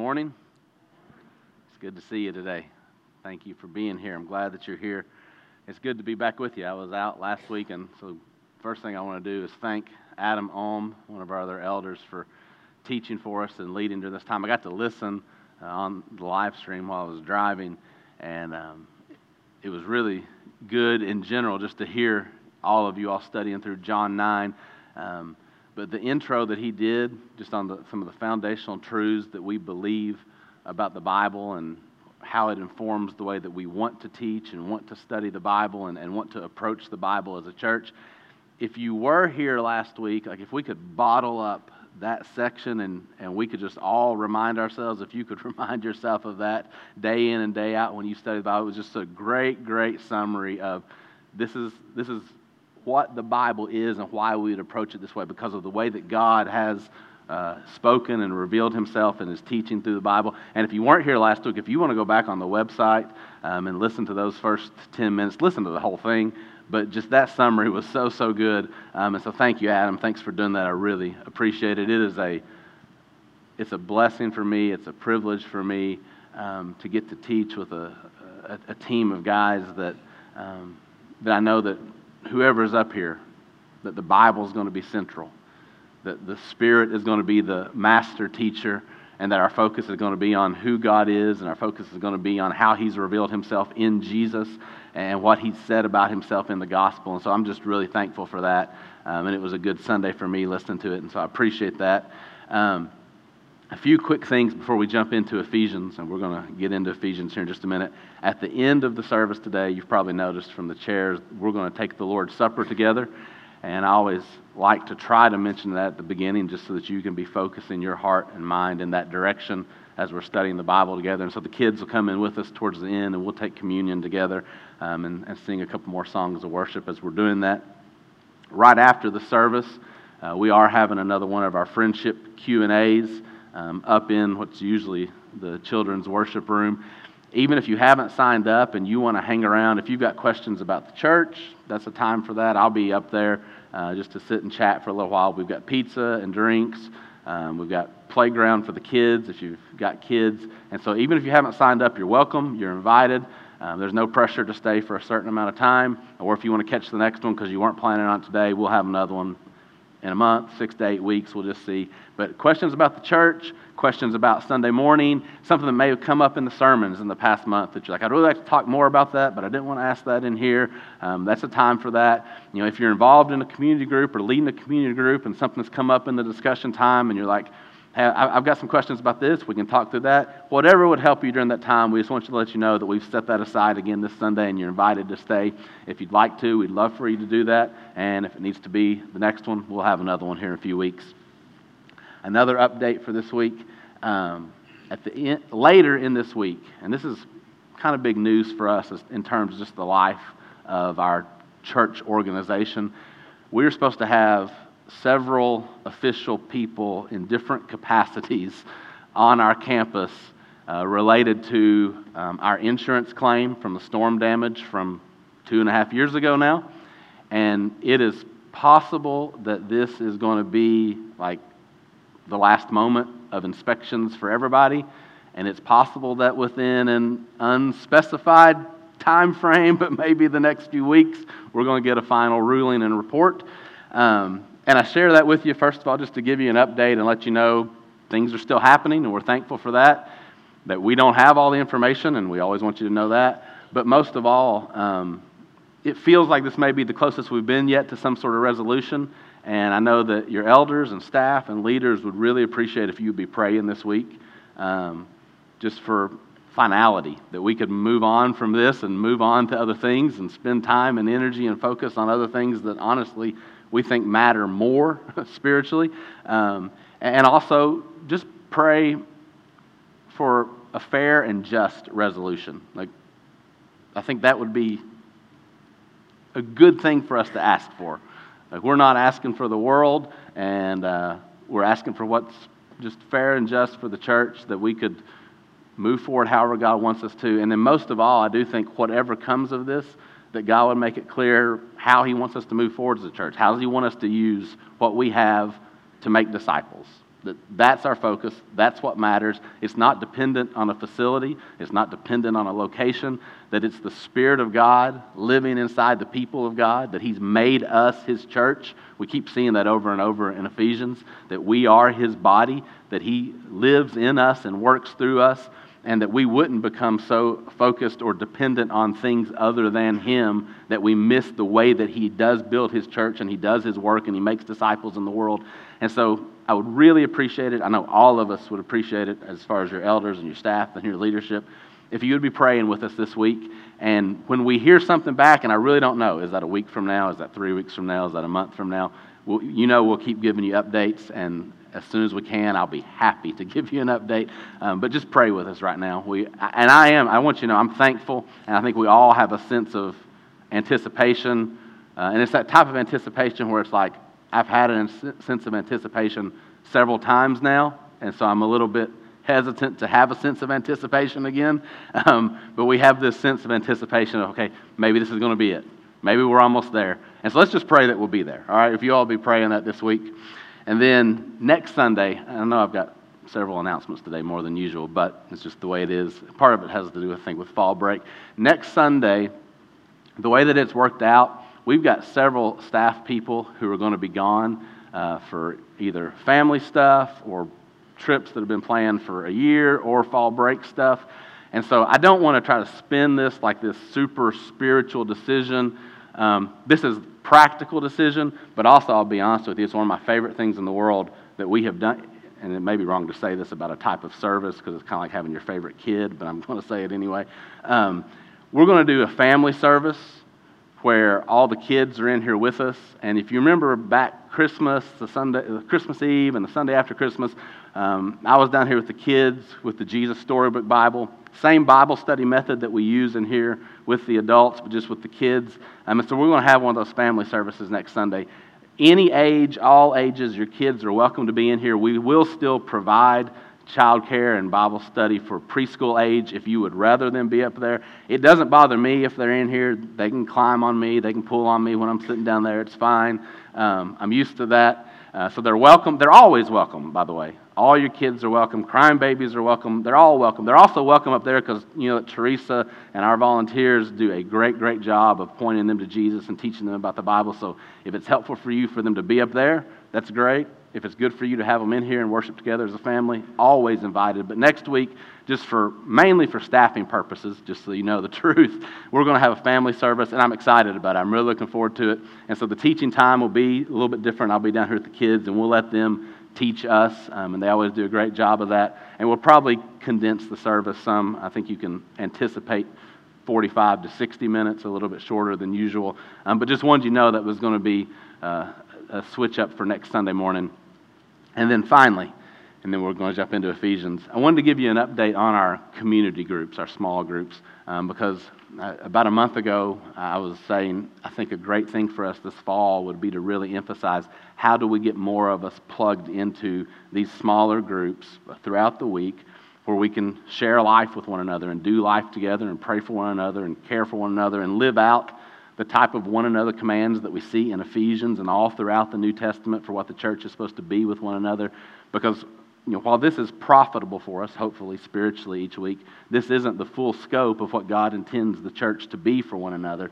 morning. It's good to see you today. Thank you for being here. I'm glad that you're here. It's good to be back with you. I was out last week, and so first thing I want to do is thank Adam Ohm, one of our other elders, for teaching for us and leading during this time. I got to listen uh, on the live stream while I was driving, and um, it was really good in general just to hear all of you all studying through John 9. Um, but the intro that he did, just on the, some of the foundational truths that we believe about the Bible and how it informs the way that we want to teach and want to study the Bible and, and want to approach the Bible as a church. If you were here last week, like if we could bottle up that section and, and we could just all remind ourselves, if you could remind yourself of that day in and day out when you study the Bible, it was just a great, great summary of this is, this is what the Bible is and why we would approach it this way because of the way that God has uh, spoken and revealed himself and his teaching through the Bible. And if you weren't here last week, if you want to go back on the website um, and listen to those first 10 minutes, listen to the whole thing. But just that summary was so, so good. Um, and so thank you, Adam. Thanks for doing that. I really appreciate it. It is a, it's a blessing for me. It's a privilege for me um, to get to teach with a, a, a team of guys that, um, that I know that whoever is up here, that the Bible is going to be central, that the Spirit is going to be the master teacher, and that our focus is going to be on who God is, and our focus is going to be on how He's revealed Himself in Jesus and what He said about Himself in the gospel. And so I'm just really thankful for that. Um, and it was a good Sunday for me listening to it, and so I appreciate that. Um, a few quick things before we jump into Ephesians, and we're going to get into Ephesians here in just a minute. At the end of the service today, you've probably noticed from the chairs, we're going to take the Lord's Supper together. And I always like to try to mention that at the beginning just so that you can be focusing your heart and mind in that direction as we're studying the Bible together. And so the kids will come in with us towards the end, and we'll take communion together um, and, and, sing a couple more songs of worship as we're doing that. Right after the service, uh, we are having another one of our friendship Q and A's um, up in what's usually the children's worship room. Even if you haven't signed up and you want to hang around, if you've got questions about the church, that's a time for that. I'll be up there uh, just to sit and chat for a little while. We've got pizza and drinks. Um, we've got playground for the kids if you've got kids. And so even if you haven't signed up, you're welcome. You're invited. Um, there's no pressure to stay for a certain amount of time. Or if you want to catch the next one because you weren't planning on today, we'll have another one in a month, six to eight weeks. We'll just see. But questions about the church, questions about Sunday morning, something that may have come up in the sermons in the past month that you're like, I'd really like to talk more about that, but I didn't want to ask that in here. Um, that's a time for that. You know, if you're involved in a community group or leading a community group and something's come up in the discussion time and you're like, hey, I've got some questions about this. We can talk through that. Whatever would help you during that time, we just want you to let you know that we've set that aside again this Sunday and you're invited to stay. If you'd like to, we'd love for you to do that. And if it needs to be the next one, we'll have another one here in a few weeks. Another update for this week. Um, at the end, later in this week, and this is kind of big news for us in terms of just the life of our church organization. We're supposed to have several official people in different capacities on our campus uh, related to um, our insurance claim from the storm damage from two and a half years ago now. And it is possible that this is going to be like the last moment of inspections for everybody. And it's possible that within an unspecified time frame, but maybe the next few weeks, we're going to get a final ruling and report. Um, and I share that with you, first of all, just to give you an update and let you know things are still happening, and we're thankful for that. That we don't have all the information, and we always want you to know that. But most of all, um, it feels like this may be the closest we've been yet to some sort of resolution. And I know that your elders and staff and leaders would really appreciate if you'd be praying this week um, just for finality, that we could move on from this and move on to other things and spend time and energy and focus on other things that honestly we think matter more spiritually. Um, and also just pray for a fair and just resolution. Like, I think that would be a good thing for us to ask for. Like, we're not asking for the world, and uh, we're asking for what's just fair and just for the church that we could move forward however God wants us to. And then, most of all, I do think whatever comes of this, that God would make it clear how He wants us to move forward as a church. How does He want us to use what we have to make disciples? That that's our focus. That's what matters. It's not dependent on a facility. It's not dependent on a location. That it's the Spirit of God living inside the people of God. That He's made us His church. We keep seeing that over and over in Ephesians. That we are His body. That He lives in us and works through us and that we wouldn't become so focused or dependent on things other than Him that we miss the way that He does build His church and He does His work and He makes disciples in the world. And so I would really appreciate it. I know all of us would appreciate it as far as your elders and your staff and your leadership. If you would be praying with us this week, and when we hear something back, and I really don't know, is that a week from now? Is that three weeks from now? Is that a month from now? Well, you know, we'll keep giving you updates, and as soon as we can. I'll be happy to give you an update. Um, but just pray with us right now. We, and I am, I want you to know, I'm thankful, and I think we all have a sense of anticipation. Uh, and it's that type of anticipation where it's like, I've had a sense of anticipation several times now, and so I'm a little bit hesitant to have a sense of anticipation again. Um, but we have this sense of anticipation of, okay, maybe this is going to be it. Maybe we're almost there. And so let's just pray that we'll be there. All right, if you all be praying that this week. And then next Sunday, I know I've got several announcements today, more than usual, but it's just the way it is. Part of it has to do, I think, with fall break. Next Sunday, the way that it's worked out, we've got several staff people who are going to be gone uh, for either family stuff or trips that have been planned for a year or fall break stuff. And so I don't want to try to spin this like this super spiritual decision. Um, this is practical decision, but also, I'll be honest with you, it's one of my favorite things in the world that we have done. And it may be wrong to say this about a type of service because it's kind of like having your favorite kid, but I'm going to say it anyway. Um, we're going to do a family service where all the kids are in here with us. And if you remember back Christmas, the Sunday, Christmas Eve, and the Sunday after Christmas, um, I was down here with the kids with the Jesus Storybook Bible. Same Bible study method that we use in here with the adults, but just with the kids. Um, and so we're going to have one of those family services next Sunday. Any age, all ages, your kids are welcome to be in here. We will still provide childcare and Bible study for preschool age if you would rather them be up there. It doesn't bother me if they're in here. They can climb on me, they can pull on me when I'm sitting down there. It's fine. Um, I'm used to that. Uh, so they're welcome. They're always welcome, by the way. All your kids are welcome. Crime babies are welcome. They're all welcome. They're also welcome up there because, you know, Teresa and our volunteers do a great, great job of pointing them to Jesus and teaching them about the Bible. So if it's helpful for you for them to be up there, that's great. If it's good for you to have them in here and worship together as a family, always invited. But next week, just for mainly for staffing purposes, just so you know the truth, we're going to have a family service, and I'm excited about it. I'm really looking forward to it. And so the teaching time will be a little bit different. I'll be down here with the kids, and we'll let them teach us, um, and they always do a great job of that. And we'll probably condense the service some. I think you can anticipate 45 to 60 minutes, a little bit shorter than usual. Um, but just wanted you to know that was going to be uh, a switch up for next Sunday morning. And then finally, and then we're going to jump into Ephesians. I wanted to give you an update on our community groups, our small groups, um, because uh, about a month ago, I was saying I think a great thing for us this fall would be to really emphasize how do we get more of us plugged into these smaller groups throughout the week where we can share life with one another and do life together and pray for one another and care for one another and live out the type of one another commands that we see in Ephesians and all throughout the New Testament for what the church is supposed to be with one another. Because you know, while this is profitable for us, hopefully spiritually each week, this isn't the full scope of what God intends the church to be for one another.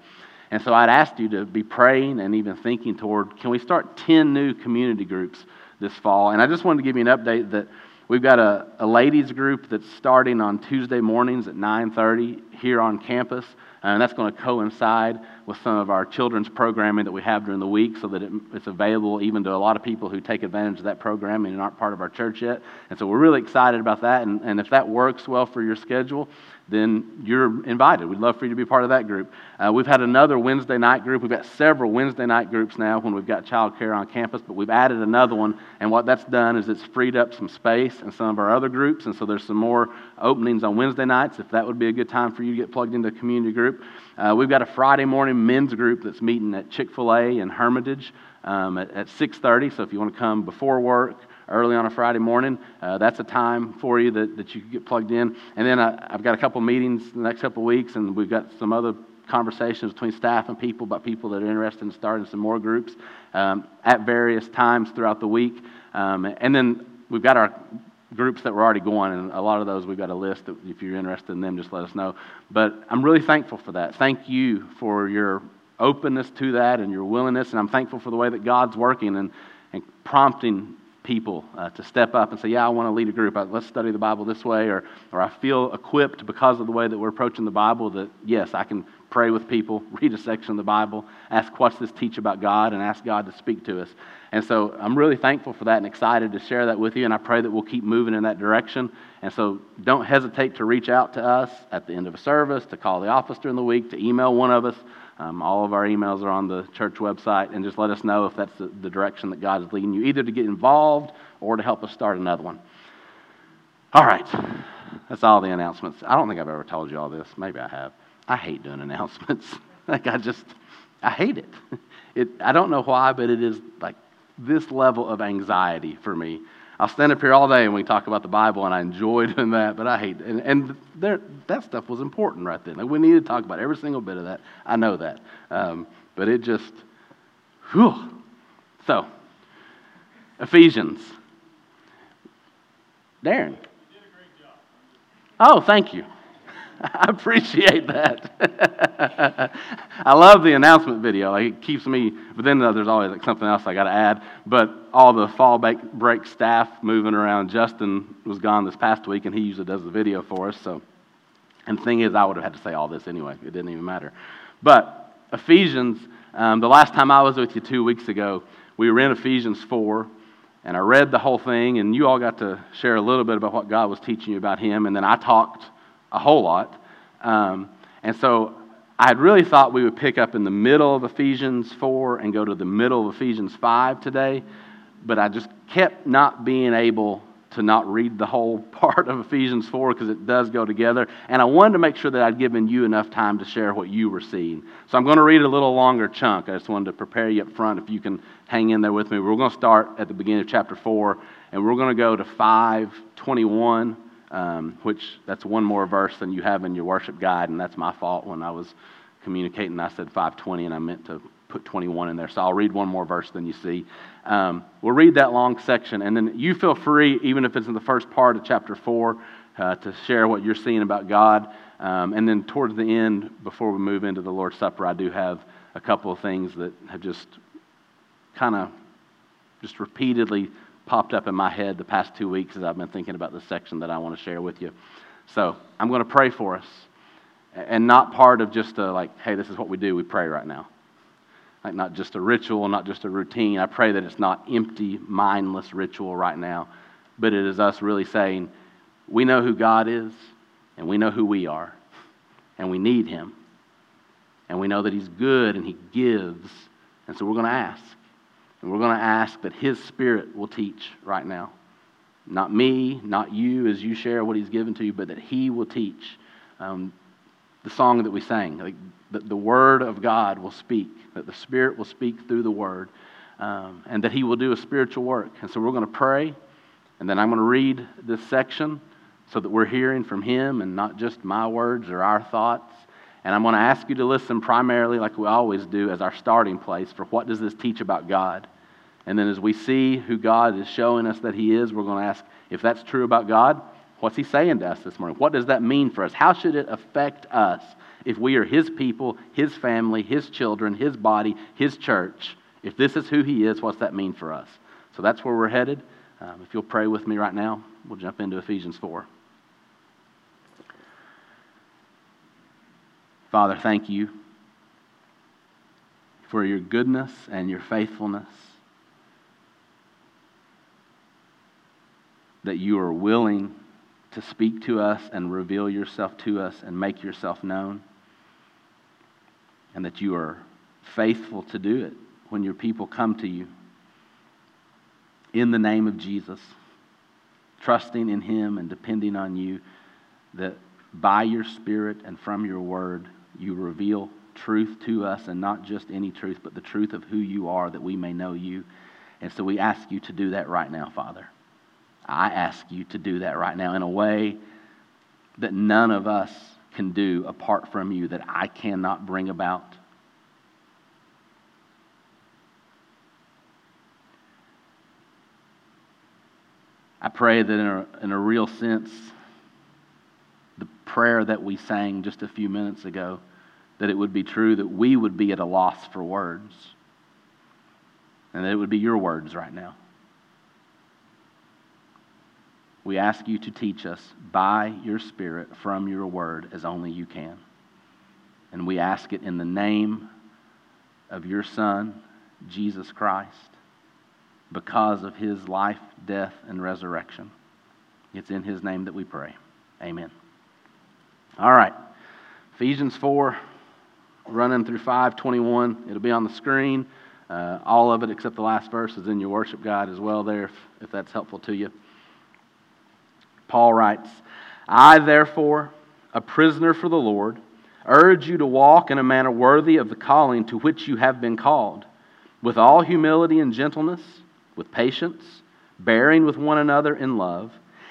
And so I'd ask you to be praying and even thinking toward can we start 10 new community groups this fall? And I just wanted to give you an update that we've got a, a ladies group that's starting on Tuesday mornings at 9:30 here on campus. And that's going to coincide with some of our children's programming that we have during the week so that it, it's available even to a lot of people who take advantage of that programming and aren't part of our church yet. And so we're really excited about that. And, and if that works well for your schedule, then you're invited. We'd love for you to be part of that group. Uh, we've had another Wednesday night group. We've got several Wednesday night groups now when we've got childcare on campus, but we've added another one. And what that's done is it's freed up some space in some of our other groups. And so there's some more openings on Wednesday nights if that would be a good time for you to get plugged into a community group. Uh, we've got a Friday morning men's group that's meeting at Chick fil A in Hermitage um, at, at 6.30. So if you want to come before work, early on a Friday morning. Uh, that's a time for you that, that you get plugged in. And then I, I've got a couple meetings the next couple weeks, and we've got some other conversations between staff and people about people that are interested in starting some more groups um, at various times throughout the week. Um, and then we've got our groups that were already going, and a lot of those we've got a list. If you're interested in them, just let us know. But I'm really thankful for that. Thank you for your openness to that and your willingness, and I'm thankful for the way that God's working and, and prompting people uh, to step up and say, Yeah, I want to lead a group. Uh, let's study the Bible this way. Or, or I feel equipped because of the way that we're approaching the Bible that, yes, I can pray with people, read a section of the Bible, ask, What's this teach about God? and ask God to speak to us. And so I'm really thankful for that and excited to share that with you. And I pray that we'll keep moving in that direction. And so don't hesitate to reach out to us at the end of a service, to call the office during the week, to email one of us. Um, all of our emails are on the church website, and just let us know if that's the, the direction that God is leading you, either to get involved or to help us start another one. All right, that's all the announcements. I don't think I've ever told you all this. Maybe I have. I hate doing announcements. like I just, I hate it. it. I don't know why, but it is like this level of anxiety for me I'll stand up here all day and we talk about the Bible, and I enjoy doing that, but I hate it. And, and there, that stuff was important right then. Like we need to talk about every single bit of that. I know that. Um, but it just, whew. So, Ephesians. Darren. Oh, thank you. I appreciate that. I love the announcement video. Like it keeps me, but then there's always like something else I got to add. But all the fall break staff moving around. Justin was gone this past week, and he usually does the video for us. So, and the thing is, I would have had to say all this anyway. It didn't even matter. But Ephesians. Um, the last time I was with you two weeks ago, we were in Ephesians four, and I read the whole thing, and you all got to share a little bit about what God was teaching you about Him, and then I talked a whole lot. Um, and so I had really thought we would pick up in the middle of Ephesians 4 and go to the middle of Ephesians 5 today, but I just kept not being able to not read the whole part of Ephesians 4 because it does go together. And I wanted to make sure that I'd given you enough time to share what you were seeing. So I'm going to read a little longer chunk. I just wanted to prepare you up front if you can hang in there with me. We're going to start at the beginning of chapter 4, and we're going to go to 521 um, which that's one more verse than you have in your worship guide, and that's my fault when I was communicating. I said 520, and I meant to put 21 in there. So I'll read one more verse than you see. Um, we'll read that long section, and then you feel free, even if it's in the first part of chapter 4, uh, to share what you're seeing about God. Um, and then towards the end, before we move into the Lord's Supper, I do have a couple of things that have just kind of just repeatedly popped up in my head the past two weeks as I've been thinking about this section that I want to share with you. So I'm going to pray for us. And not part of just a, like, hey, this is what we do, we pray right now. Like, not just a ritual, not just a routine. I pray that it's not empty, mindless ritual right now, but it is us really saying, we know who God is, and we know who we are, and we need Him. And we know that He's good and He gives. And so we're going to ask. And we're going to ask that His Spirit will teach right now. Not me, not you as you share what He's given to you, but that He will teach. Um, the song that we sang, like, that the Word of God will speak, that the Spirit will speak through the Word, um, and that He will do a spiritual work. And so we're going to pray, and then I'm going to read this section so that we're hearing from Him and not just my words or our thoughts. And I'm going to ask you to listen primarily, like we always do, as our starting place for what does this teach about God. And then as we see who God is showing us that He is, we're going to ask if that's true about God, what's He saying to us this morning? What does that mean for us? How should it affect us if we are His people, His family, His children, His body, His church? If this is who He is, what's that mean for us? So that's where we're headed. Um, if you'll pray with me right now, we'll jump into Ephesians 4. Father, thank you for your goodness and your faithfulness. That you are willing to speak to us and reveal yourself to us and make yourself known. And that you are faithful to do it when your people come to you in the name of Jesus, trusting in Him and depending on you, that by your Spirit and from your word, you reveal truth to us, and not just any truth, but the truth of who you are, that we may know you. And so we ask you to do that right now, Father. I ask you to do that right now in a way that none of us can do apart from you, that I cannot bring about. I pray that in a, in a real sense, prayer that we sang just a few minutes ago, that it would be true that we would be at a loss for words, and that it would be your words right now. We ask you to teach us by your Spirit from your word as only you can. And we ask it in the name of your Son, Jesus Christ, because of his life, death, and resurrection. It's in his name that we pray. Amen. All right. Ephesians 4, running through 521. It'll be on the screen. Uh, all of it except the last verse is in your worship guide as well, there, if, if that's helpful to you. Paul writes, I, therefore, a prisoner for the Lord, urge you to walk in a manner worthy of the calling to which you have been called, with all humility and gentleness, with patience, bearing with one another in love,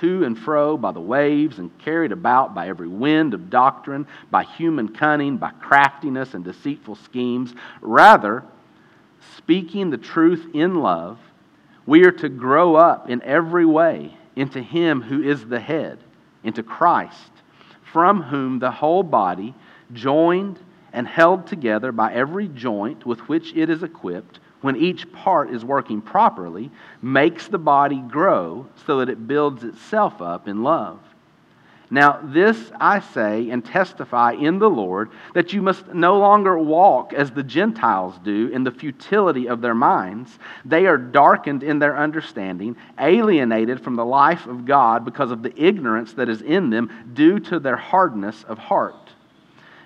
to and fro by the waves and carried about by every wind of doctrine, by human cunning, by craftiness and deceitful schemes. Rather, speaking the truth in love, we are to grow up in every way into Him who is the head, into Christ, from whom the whole body, joined and held together by every joint with which it is equipped, when each part is working properly, makes the body grow so that it builds itself up in love. Now, this I say and testify in the Lord that you must no longer walk as the Gentiles do in the futility of their minds. They are darkened in their understanding, alienated from the life of God because of the ignorance that is in them due to their hardness of heart.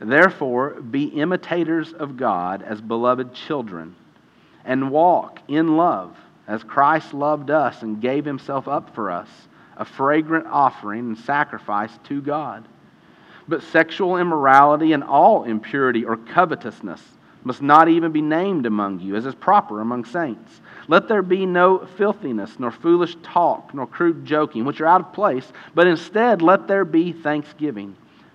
Therefore, be imitators of God as beloved children, and walk in love as Christ loved us and gave himself up for us, a fragrant offering and sacrifice to God. But sexual immorality and all impurity or covetousness must not even be named among you, as is proper among saints. Let there be no filthiness, nor foolish talk, nor crude joking, which are out of place, but instead let there be thanksgiving.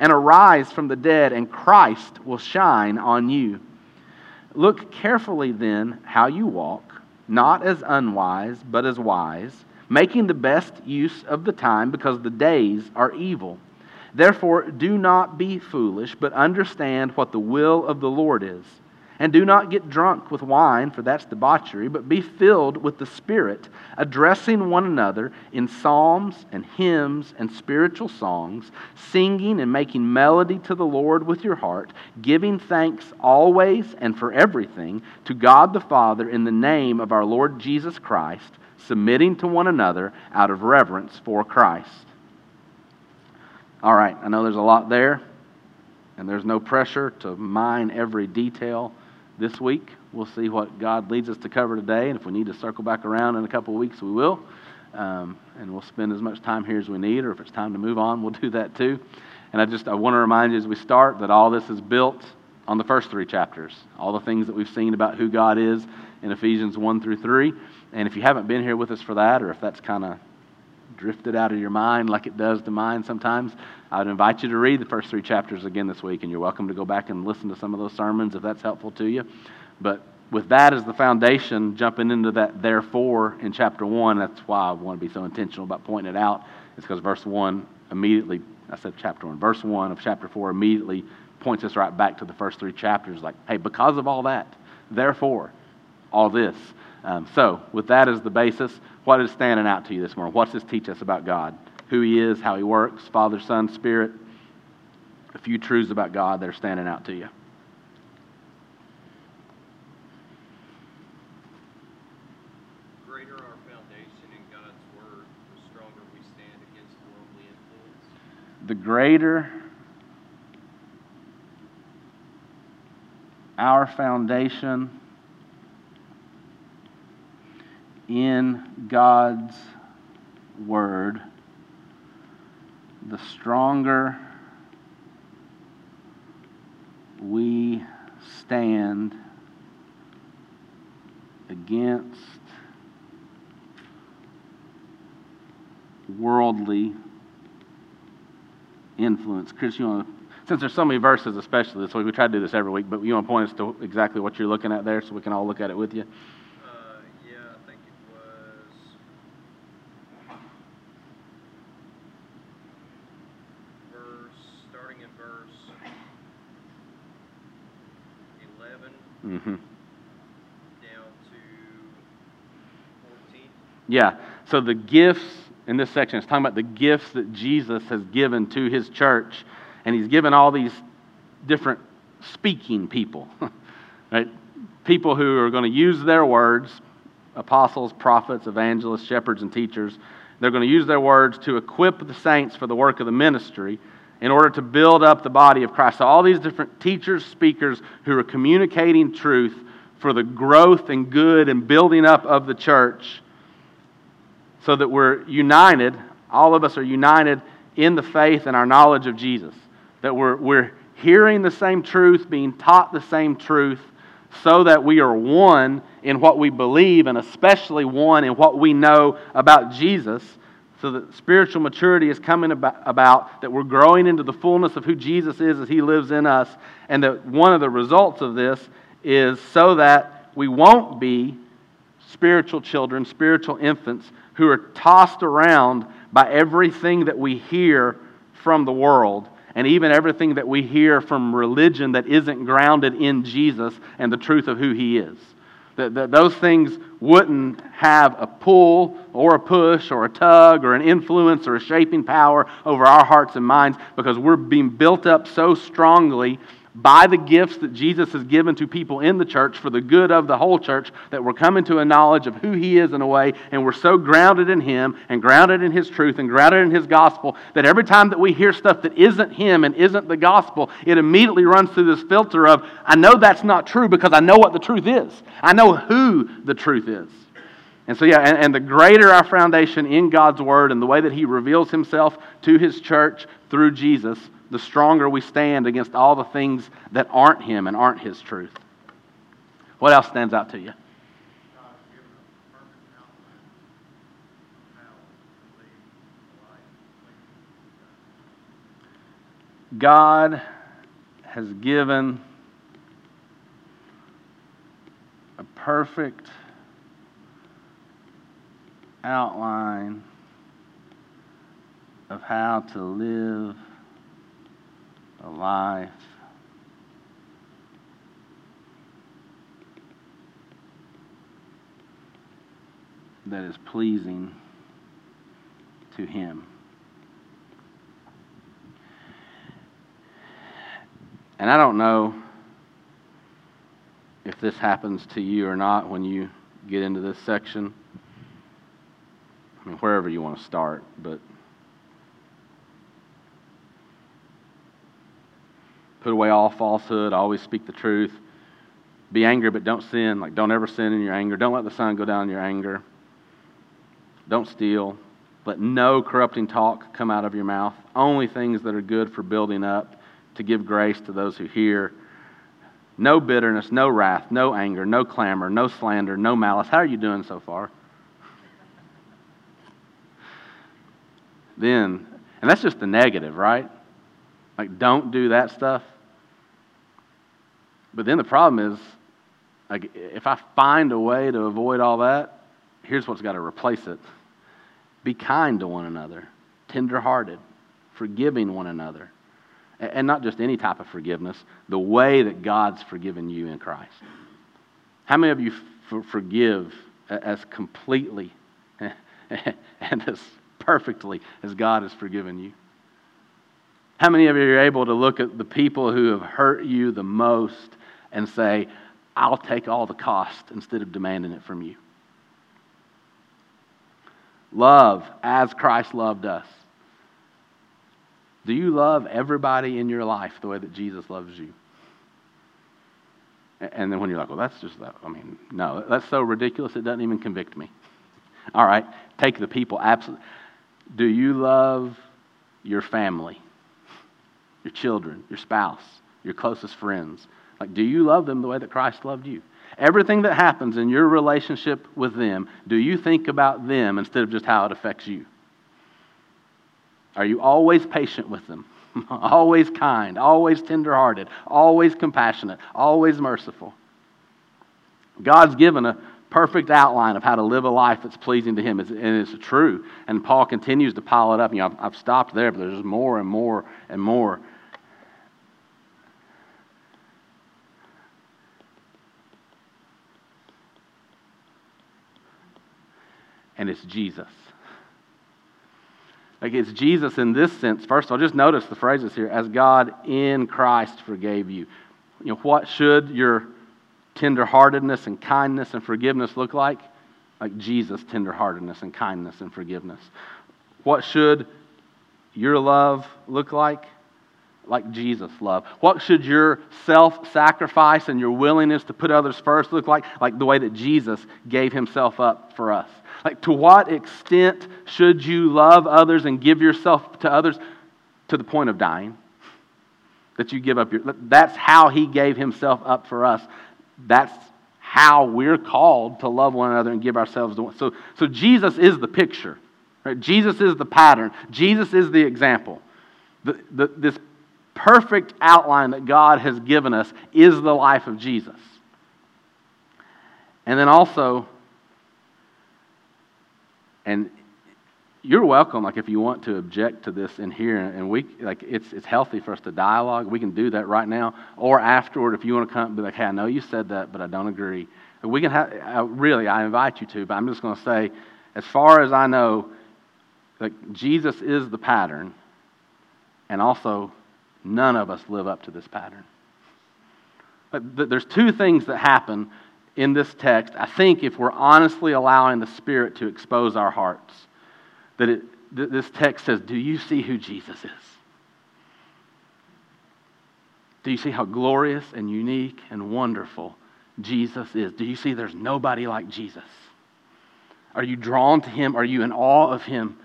and arise from the dead, and Christ will shine on you. Look carefully then how you walk not as unwise, but as wise, making the best use of the time, because the days are evil. Therefore, do not be foolish, but understand what the will of the Lord is. And do not get drunk with wine, for that's debauchery, but be filled with the Spirit, addressing one another in psalms and hymns and spiritual songs, singing and making melody to the Lord with your heart, giving thanks always and for everything to God the Father in the name of our Lord Jesus Christ, submitting to one another out of reverence for Christ. All right, I know there's a lot there, and there's no pressure to mine every detail this week. We'll see what God leads us to cover today, and if we need to circle back around in a couple of weeks, we will. Um, and we'll spend as much time here as we need, or if it's time to move on, we'll do that too. And I just I want to remind you as we start that all this is built on the first three chapters, all the things that we've seen about who God is in Ephesians 1 through 3. And if you haven't been here with us for that, or if that's kind of drifted out of your mind like it does to mine sometimes, I would invite you to read the first three chapters again this week, and you're welcome to go back and listen to some of those sermons if that's helpful to you. But with that as the foundation, jumping into that therefore in chapter 1, that's why I want to be so intentional about pointing it out. It's because verse 1 immediately, I said chapter 1, verse 1 of chapter 4 immediately points us right back to the first three chapters like, hey, because of all that, therefore, all this. Um, so, with that as the basis, what is standing out to you this morning? What's this teach us about God? Who He is, how He works, Father, Son, Spirit, a few truths about God that are standing out to you. Greater our foundation in God's Word, the stronger we stand against worldly influence. The greater our foundation in God's Word, the stronger we stand against worldly influence. Chris, you want to, since there's so many verses, especially this we try to do this every week, but you want to point us to exactly what you're looking at there so we can all look at it with you? Mm-hmm. Down to 14. Yeah. So the gifts in this section is talking about the gifts that Jesus has given to his church. And he's given all these different speaking people, right? People who are going to use their words apostles, prophets, evangelists, shepherds, and teachers. They're going to use their words to equip the saints for the work of the ministry in order to build up the body of Christ. So, all these different teachers, speakers who are communicating truth for the growth and good and building up of the church so that we're united, all of us are united in the faith and our knowledge of Jesus. That we're, we're hearing the same truth, being taught the same truth, so that we are one in what we believe and especially one in what we know about Jesus so that spiritual maturity is coming about, that we're growing into the fullness of who Jesus is as He lives in us, and that one of the results of this is so that we won't be spiritual children, spiritual infants who are tossed around by everything that we hear from the world and even everything that we hear from religion that isn't grounded in Jesus and the truth of who He is. That, that those things wouldn't have a pull or a push or a tug or an influence or a shaping power over our hearts and minds because we're being built up so strongly by the gifts that Jesus has given to people in the church for the good of the whole church, that we're coming to a knowledge of who He is in a way, and we're so grounded in Him and grounded in His truth and grounded in His gospel that every time that we hear stuff that isn't Him and isn't the gospel, it immediately runs through this filter of, I know that's not true because I know what the truth is. I know who the truth is. And so, yeah, and, and, the greater our foundation in God's Word and the way that He reveals Himself to His church through Jesus, the stronger we stand against all the things that aren't Him and aren't His truth. What else stands out to you? God has given a perfect outline of how to live a life that is pleasing to Him. And I don't know if this happens to you or not when you get into this section. I mean, wherever you want to start, but Put away all falsehood. Always speak the truth. Be angry, but don't sin. Like, don't ever sin in your anger. Don't let the sun go down in your anger. Don't steal. Let no corrupting talk come out of your mouth. Only things that are good for building up, to give grace to those who hear. No bitterness, no wrath, no anger, no clamor, no slander, no malice. How are you doing so far? Then, and that's just the negative, right? Like, don't do that stuff. But then the problem is, like, if I find a way to avoid all that, here's what's got to replace it be kind to one another, tenderhearted, forgiving one another. And not just any type of forgiveness, the way that God's forgiven you in Christ. How many of you f- forgive as completely and as perfectly as God has forgiven you? How many of you are able to look at the people who have hurt you the most and say, I'll take all the cost instead of demanding it from you? Love as Christ loved us. Do you love everybody in your life the way that Jesus loves you? And then when you're like, well, that's just that. I mean, no, that's so ridiculous, it doesn't even convict me. All right, take the people. Absolutely. Do you love your family? your children, your spouse, your closest friends? Like, do you love them the way that Christ loved you? Everything that happens in your relationship with them, do you think about them instead of just how it affects you? Are you always patient with them? always kind, always tenderhearted, always compassionate, always merciful? God's given a perfect outline of how to live a life that's pleasing to Him, and it's true. And Paul continues to pile it up. You know, I've, I've stopped there, but there's more and more and more. And it's Jesus. Like it's Jesus in this sense. First of all, just notice the phrases here as God in Christ forgave you. You know, what should your tenderheartedness and kindness and forgiveness look like? Like Jesus' tenderheartedness and kindness and forgiveness. What should your love look like? Like Jesus' love. What should your self sacrifice and your willingness to put others first look like? Like the way that Jesus gave himself up for us. Like, to what extent should you love others and give yourself to others to the point of dying? That you give up your. That's how he gave himself up for us. That's how we're called to love one another and give ourselves to one. So, so Jesus is the picture. Right? Jesus is the pattern. Jesus is the example. The, the, this perfect outline that God has given us is the life of Jesus. And then also, and you're welcome. Like if you want to object to this in here, and we like it's it's healthy for us to dialogue. We can do that right now, or afterward if you want to come and be like, hey, I know you said that, but I don't agree. We can have really. I invite you to, but I'm just going to say, as far as I know, like Jesus is the pattern, and also none of us live up to this pattern. But there's two things that happen in this text. I think if we're honestly allowing the Spirit to expose our hearts that it, th- this text says, Do you see who Jesus is? Do you see how glorious and unique and wonderful Jesus is? Do you see there's nobody like Jesus? Are you drawn to him? Are you in awe of him?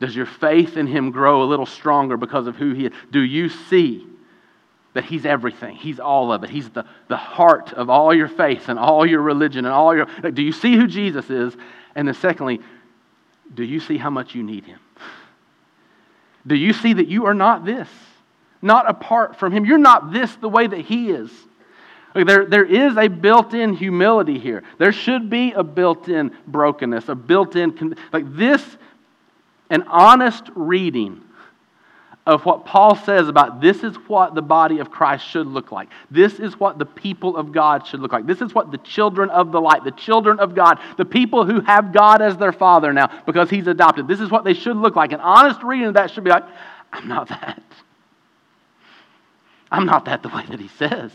Does your faith in him grow a little stronger because of who he is? Do you see that he's everything? He's all of it. He's the, the heart of all your faith and all your religion and all your. Do you see who Jesus is? And then, secondly, do you see how much you need Him? Do you see that you are not this? Not apart from Him. You're not this the way that He is. There, there is a built in humility here. There should be a built in brokenness, a built in, like this, an honest reading of what Paul says about this is what the body of Christ should look like. This is what the people of God should look like. This is what the children of the light, the children of God, the people who have God as their father now because he's adopted, this is what they should look like. An honest reading of that should be like, I'm not that. I'm not that the way that he says.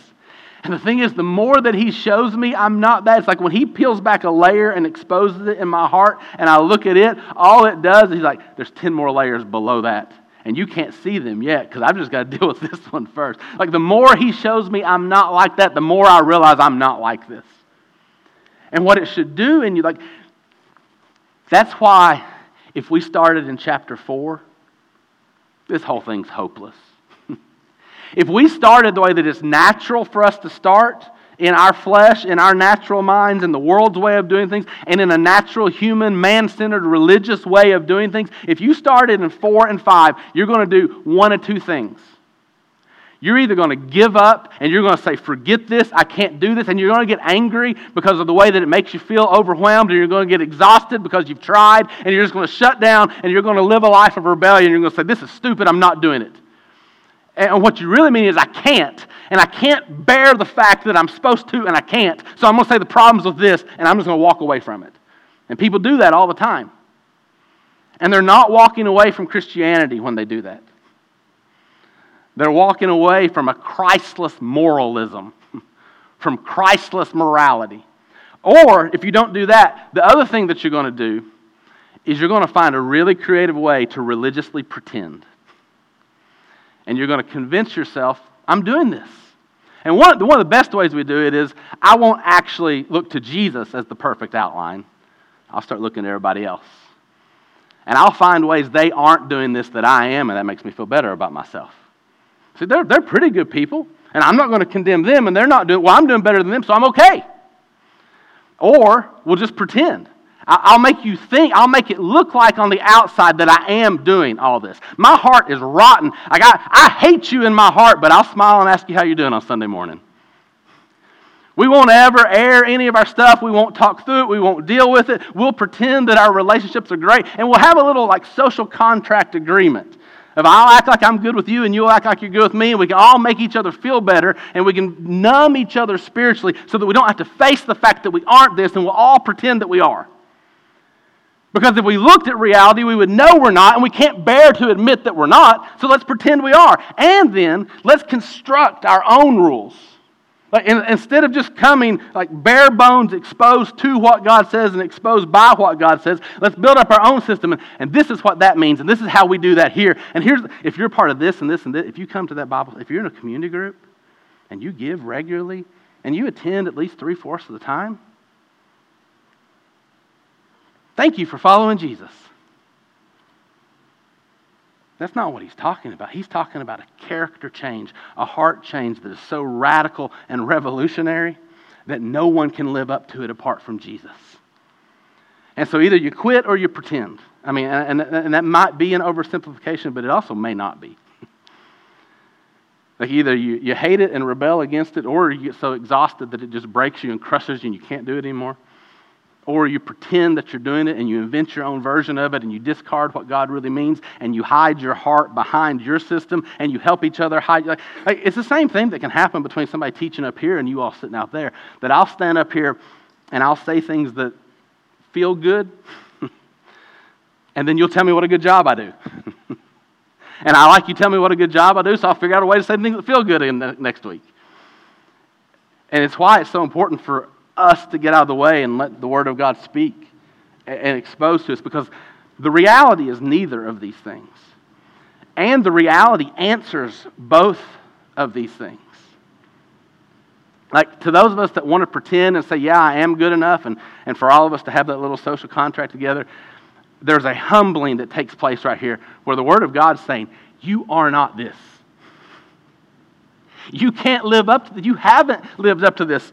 And the thing is, the more that he shows me I'm not that, it's like when he peels back a layer and exposes it in my heart and I look at it, all it does is he's like, there's 10 more layers below that and you can't see them yet because I've just got to deal with this one first. Like the more he shows me I'm not like that, the more I realize I'm not like this. And what it should do in you, like, that's why if we started in chapter 4, this whole thing's hopeless. If we started the way that it's natural for us to start, in our flesh, in our natural minds, in the world's way of doing things, and in a natural, human, man centered, religious way of doing things, if you started in four and five, you're going to do one of two things. You're either going to give up and you're going to say, forget this, I can't do this, and you're going to get angry because of the way that it makes you feel overwhelmed, and you're going to get exhausted because you've tried, and you're just going to shut down, and you're going to live a life of rebellion. You're going to say, this is stupid, I'm not doing it. And what you really mean is, I can't. And I can't bear the fact that I'm supposed to and I can't. So I'm going to say the problem's with this and I'm just going to walk away from it. And people do that all the time. And they're not walking away from Christianity when they do that. They're walking away from a Christless moralism, from Christless morality. Or if you don't do that, the other thing that you're going to do is you're going to find a really creative way to religiously pretend and you're going to convince yourself, I'm doing this. And one, one of the best ways we do it is I won't actually look to Jesus as the perfect outline. I'll start looking at everybody else. And I'll find ways they aren't doing this that I am, and that makes me feel better about myself. See, they're, they're pretty good people, and I'm not going to condemn them, and they're not doing, well, I'm doing better than them, so I'm okay. Or we'll just pretend. I'll make you think, I'll make it look like on the outside that I am doing all this. My heart is rotten. I, got, I hate you in my heart, but I'll smile and ask you how you're doing on Sunday morning. We won't ever air any of our stuff. We won't talk through it. We won't deal with it. We'll pretend that our relationships are great, and we'll have a little like social contract agreement. If I'll act like I'm good with you and you'll act like you're good with me, and we can all make each other feel better, and we can numb each other spiritually so that we don't have to face the fact that we aren't this, and we'll all pretend that we are. Because if we looked at reality, we would know we're not, and we can't bear to admit that we're not, so let's pretend we are. And then let's construct our own rules. Like, instead of just coming like bare bones exposed to what God says and exposed by what God says, let's build up our own system. And, and this is what that means, and this is how we do that here. And here's if you're part of this and this and this, if you come to that Bible, if you're in a community group and you give regularly and you attend at least three fourths of the time, Thank you for following Jesus. That's not what he's talking about. He's talking about a character change, a heart change that is so radical and revolutionary that no one can live up to it apart from Jesus. And so either you quit or you pretend. I mean, and, and that might be an oversimplification, but it also may not be. like either you, you hate it and rebel against it, or you get so exhausted that it just breaks you and crushes you and you can't do it anymore or you pretend that you're doing it and you invent your own version of it and you discard what God really means and you hide your heart behind your system and you help each other hide. Like, it's the same thing that can happen between somebody teaching up here and you all sitting out there. That I'll stand up here and I'll say things that feel good and then you'll tell me what a good job I do. and I like you tell me what a good job I do, so I'll figure out a way to say things that feel good in the next week. And it's why it's so important for us to get out of the way and let the Word of God speak and expose to us because the reality is neither of these things. And the reality answers both of these things. Like to those of us that want to pretend and say, yeah, I am good enough, and, and for all of us to have that little social contract together, there's a humbling that takes place right here where the Word of God is saying, You are not this. You can't live up to. You haven't lived up to this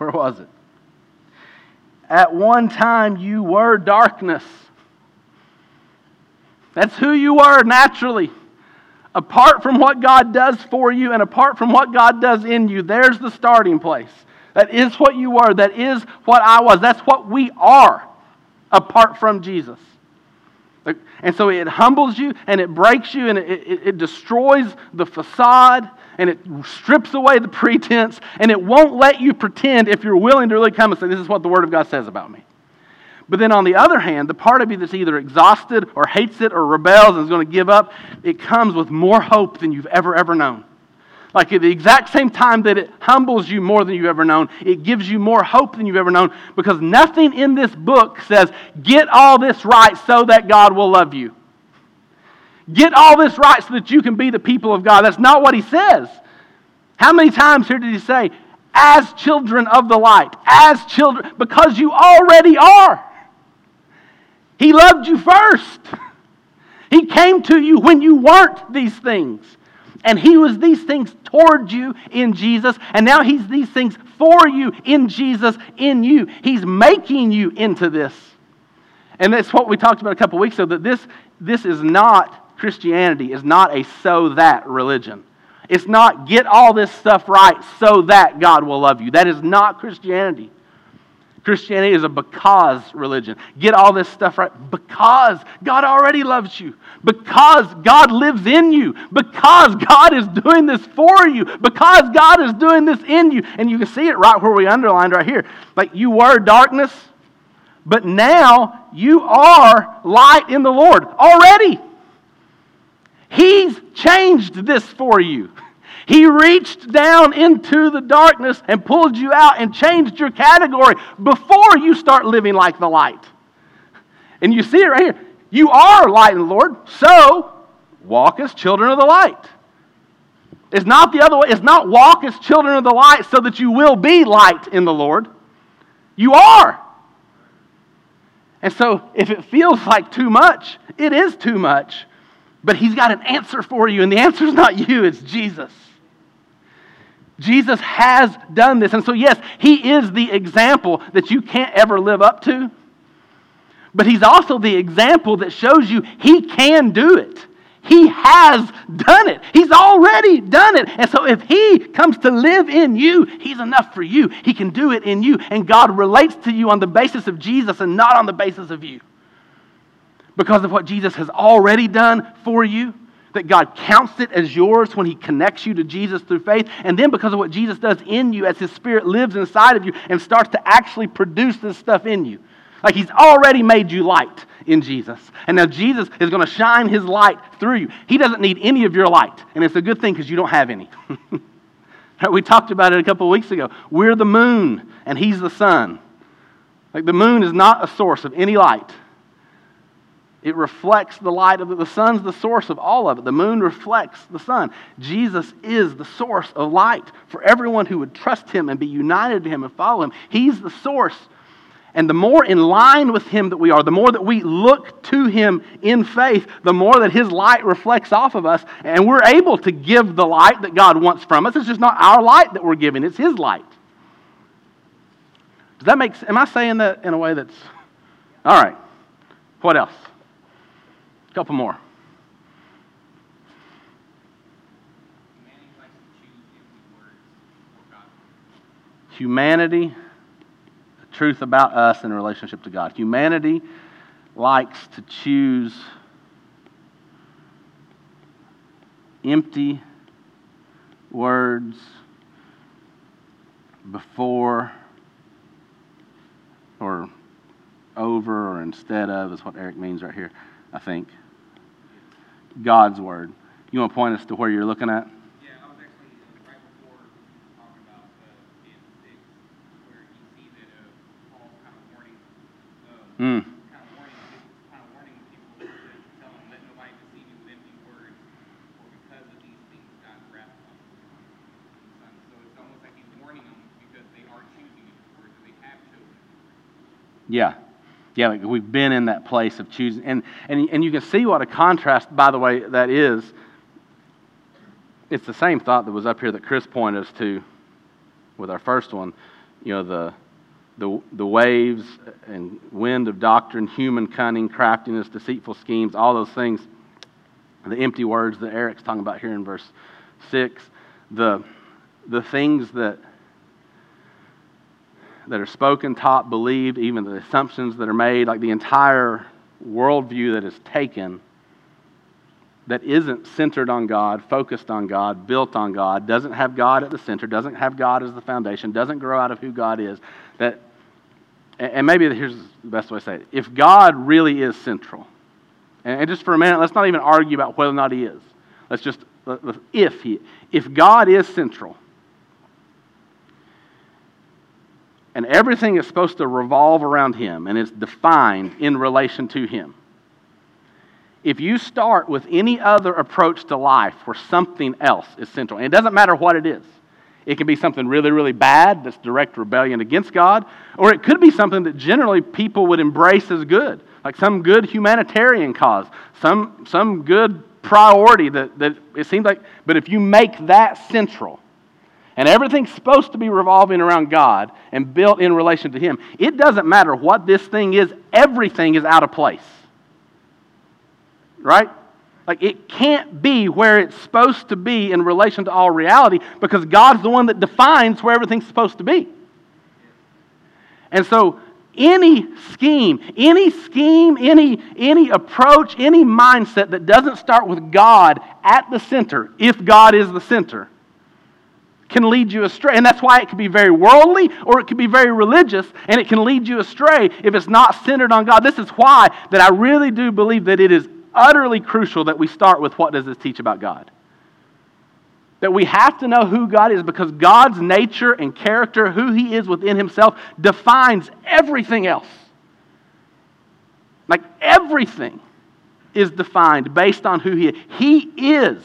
Where was it? At one time, you were darkness. That's who you were naturally. Apart from what God does for you and apart from what God does in you, there's the starting place. That is what you were. That is what I was. That's what we are apart from Jesus. And so it humbles you and it breaks you and it, it, it destroys the facade and it strips away the pretense, and it won't let you pretend if you're willing to really come and say, This is what the Word of God says about me. But then on the other hand, the part of you that's either exhausted or hates it or rebels and is going to give up, it comes with more hope than you've ever, ever known. Like at the exact same time that it humbles you more than you've ever known, it gives you more hope than you've ever known because nothing in this book says, get all this right so that God will love you. Get all this right so that you can be the people of God. That's not what he says. How many times here did he say, as children of the light, as children, because you already are. He loved you first. He came to you when you weren't these things. And He was these things toward you in Jesus. And now He's these things for you in Jesus, in you. He's making you into this. And that's what we talked about a couple weeks ago that this, this is not Christianity is not a so that religion. It's not get all this stuff right so that God will love you. That is not Christianity. Christianity is a because religion. Get all this stuff right because God already loves you, because God lives in you, because God is doing this for you, because God is doing this in you. And you can see it right where we underlined right here. Like you were darkness, but now you are light in the Lord already. He's changed this for you. He reached down into the darkness and pulled you out and changed your category before you start living like the light. And you see it right here. You are light in the Lord, so walk as children of the light. It's not the other way. It's not walk as children of the light so that you will be light in the Lord. You are. And so if it feels like too much, it is too much. But he's got an answer for you, and the answer is not you, it's Jesus. Jesus has done this. And so, yes, he is the example that you can't ever live up to. But he's also the example that shows you he can do it. He has done it. He's already done it. And so, if he comes to live in you, he's enough for you. He can do it in you. And God relates to you on the basis of Jesus and not on the basis of you because of what Jesus has already done for you, that God counts it as yours when He connects you to Jesus through faith, and then because of what Jesus does in you as His Spirit lives inside of you and starts to actually produce this stuff in you. Like He's already made you light in Jesus. And now Jesus is going to shine His light through you. He doesn't need any of your light, and it's a good thing because you don't have any. we talked about it a couple weeks ago. We're the moon, and He's the sun. Like the moon is not a source of any light. It reflects the light of it. The sun's the source of all of it. The moon reflects the sun. Jesus is the source of light for everyone who would trust him and be united to him and follow him. He's the source. And the more in line with him that we are, the more that we look to him in faith, the more that his light reflects off of us, and we're able to give the light that God wants from us. It's just not our light that we're giving, it's his light. Does that make sense? Am I saying that in a way that's. All right. What else? A couple more. humanity, the truth about us in relationship to God. Humanity likes to choose empty words before or over or instead of is what Eric means right here, I think. God's word. You want to point us to where you're looking at? Yeah, I was actually right before talking about in six, where you see that Paul kind of warning, Mm. kind of warning, kind of warning people to tell them, let nobody deceive you with empty words, for because of these things, God's wrath comes the So it's almost like he's warning them because they are choosing empty words, or they have chosen. Yeah. Yeah, we've been in that place of choosing. And, and, and you can see what a contrast, by the way, that is. It's the same thought that was up here that Chris pointed us to with our first one. You know, the, the, the waves and wind of doctrine, human cunning, craftiness, deceitful schemes, all those things. The empty words that Eric's talking about here in verse 6. The, the things that that are spoken, taught, believed, even the assumptions that are made, like the entire worldview that is taken that isn't centered on God, focused on God, built on God, doesn't have God at the center, doesn't have God as the foundation, doesn't grow out of who God is. That, and maybe here's the best way to say it. If God really is central, and just for a minute, let's not even argue about whether or not He is. Let's just, if He, if God is central, and everything is supposed to revolve around Him and is defined in relation to Him. If you start with any other approach to life where something else is central, and it doesn't matter what it is, it can be something really, really bad that's direct rebellion against God, or it could be something that generally people would embrace as good, like some good humanitarian cause, some, some good priority that, that it seems like, but if you make that central, and everything's supposed to be revolving around God and built in relation to Him, it doesn't matter what this thing is, everything is out of place. Right? Like it can't be where it's supposed to be in relation to all reality because God's the one that defines where everything's supposed to be. And so any scheme, any scheme, any, any approach, any mindset that doesn't start with God at the center, if God is the center, can lead you astray. And that's why it can be very worldly or it can be very religious and it can lead you astray if it's not centered on God. This is why that I really do believe that it is utterly crucial that we start with what does this teach about God? That we have to know who God is because God's nature and character, who He is within Himself, defines everything else. Like everything is defined based on who He is. He is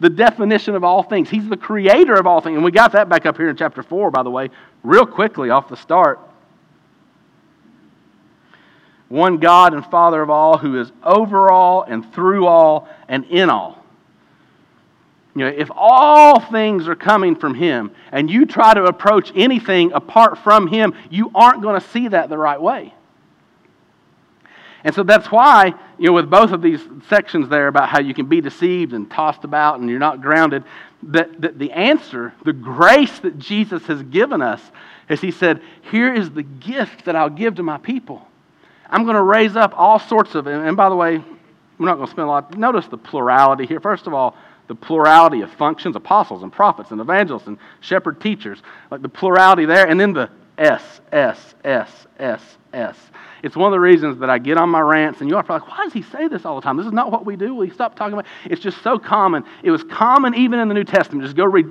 the definition of all things. He's the creator of all things. And we got that back up here in chapter 4, by the way, real quickly off the start. One God and Father of all, who is over all and through all and in all. You know, if all things are coming from Him and you try to approach anything apart from Him, you aren't going to see that the right way. And so that's why, you know, with both of these sections there about how you can be deceived and tossed about and you're not grounded, that, that the answer, the grace that Jesus has given us, is He said, Here is the gift that I'll give to my people. I'm going to raise up all sorts of, and by the way, we're not going to spend a lot. Notice the plurality here. First of all, the plurality of functions apostles and prophets and evangelists and shepherd teachers, like the plurality there, and then the S, S, S, S, S. It's one of the reasons that I get on my rants, and you are probably like, why does he say this all the time? This is not what we do. He stop talking about it? It's just so common. It was common even in the New Testament. Just go read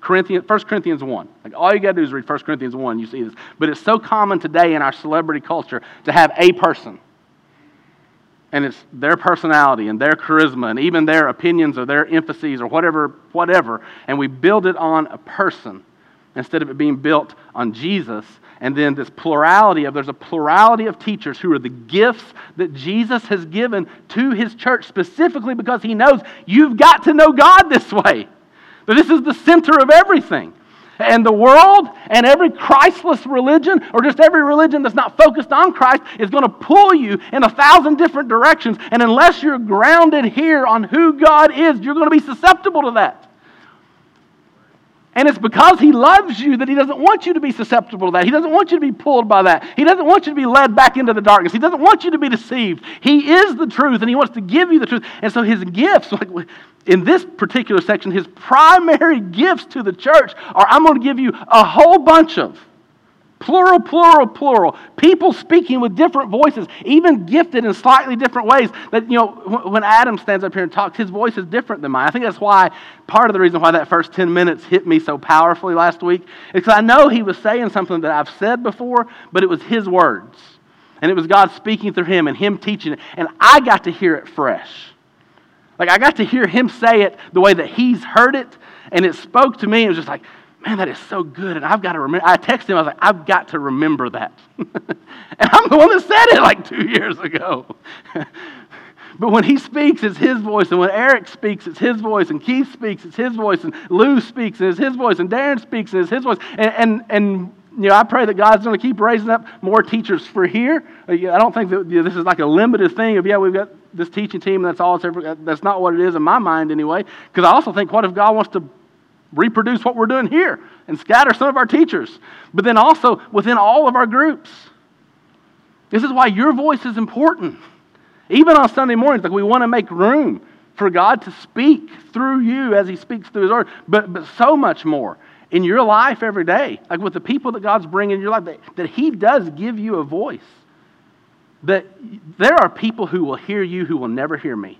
Corinthians, 1 Corinthians 1. Like all you got to do is read 1 Corinthians 1, you see this. But it's so common today in our celebrity culture to have a person. And it's their personality and their charisma and even their opinions or their emphases or whatever, whatever. And we build it on a person instead of it being built on Jesus. And then this plurality of, there's a plurality of teachers who are the gifts that Jesus has given to his church specifically because he knows you've got to know God this way. That this is the center of everything. And the world and every Christless religion, or just every religion that's not focused on Christ, is going to pull you in a thousand different directions. And unless you're grounded here on who God is, you're going to be susceptible to that. And it's because he loves you that he doesn't want you to be susceptible to that. He doesn't want you to be pulled by that. He doesn't want you to be led back into the darkness. He doesn't want you to be deceived. He is the truth and he wants to give you the truth. And so his gifts, like in this particular section, his primary gifts to the church are I'm going to give you a whole bunch of Plural, plural, plural. People speaking with different voices, even gifted in slightly different ways. That, you know, when Adam stands up here and talks, his voice is different than mine. I think that's why, part of the reason why that first 10 minutes hit me so powerfully last week is because I know he was saying something that I've said before, but it was his words. And it was God speaking through him and him teaching it. And I got to hear it fresh. Like, I got to hear him say it the way that he's heard it, and it spoke to me. It was just like, man, that is so good. And I've got to remember. I texted him, I was like, I've got to remember that. and I'm the one that said it like two years ago. but when he speaks, it's his voice. And when Eric speaks, it's his voice. And Keith speaks, it's his voice. And Lou speaks, and it's his voice. And Darren speaks, and it's his voice. And, and, and you know, I pray that God's going to keep raising up more teachers for here. Uh, I don't think that you know, this is like a limited thing of, yeah, we've got this teaching team, and that's all it's ever, that's not what it is in my mind anyway. Because I also think, what if God wants to reproduce what we're doing here and scatter some of our teachers, but then also within all of our groups. This is why your voice is important. Even on Sunday mornings, like we want to make room for God to speak through you as He speaks through His Word, but, but so much more in your life every day, like with the people that God's bringing in your life, that, that He does give you a voice. That there are people who will hear you who will never hear me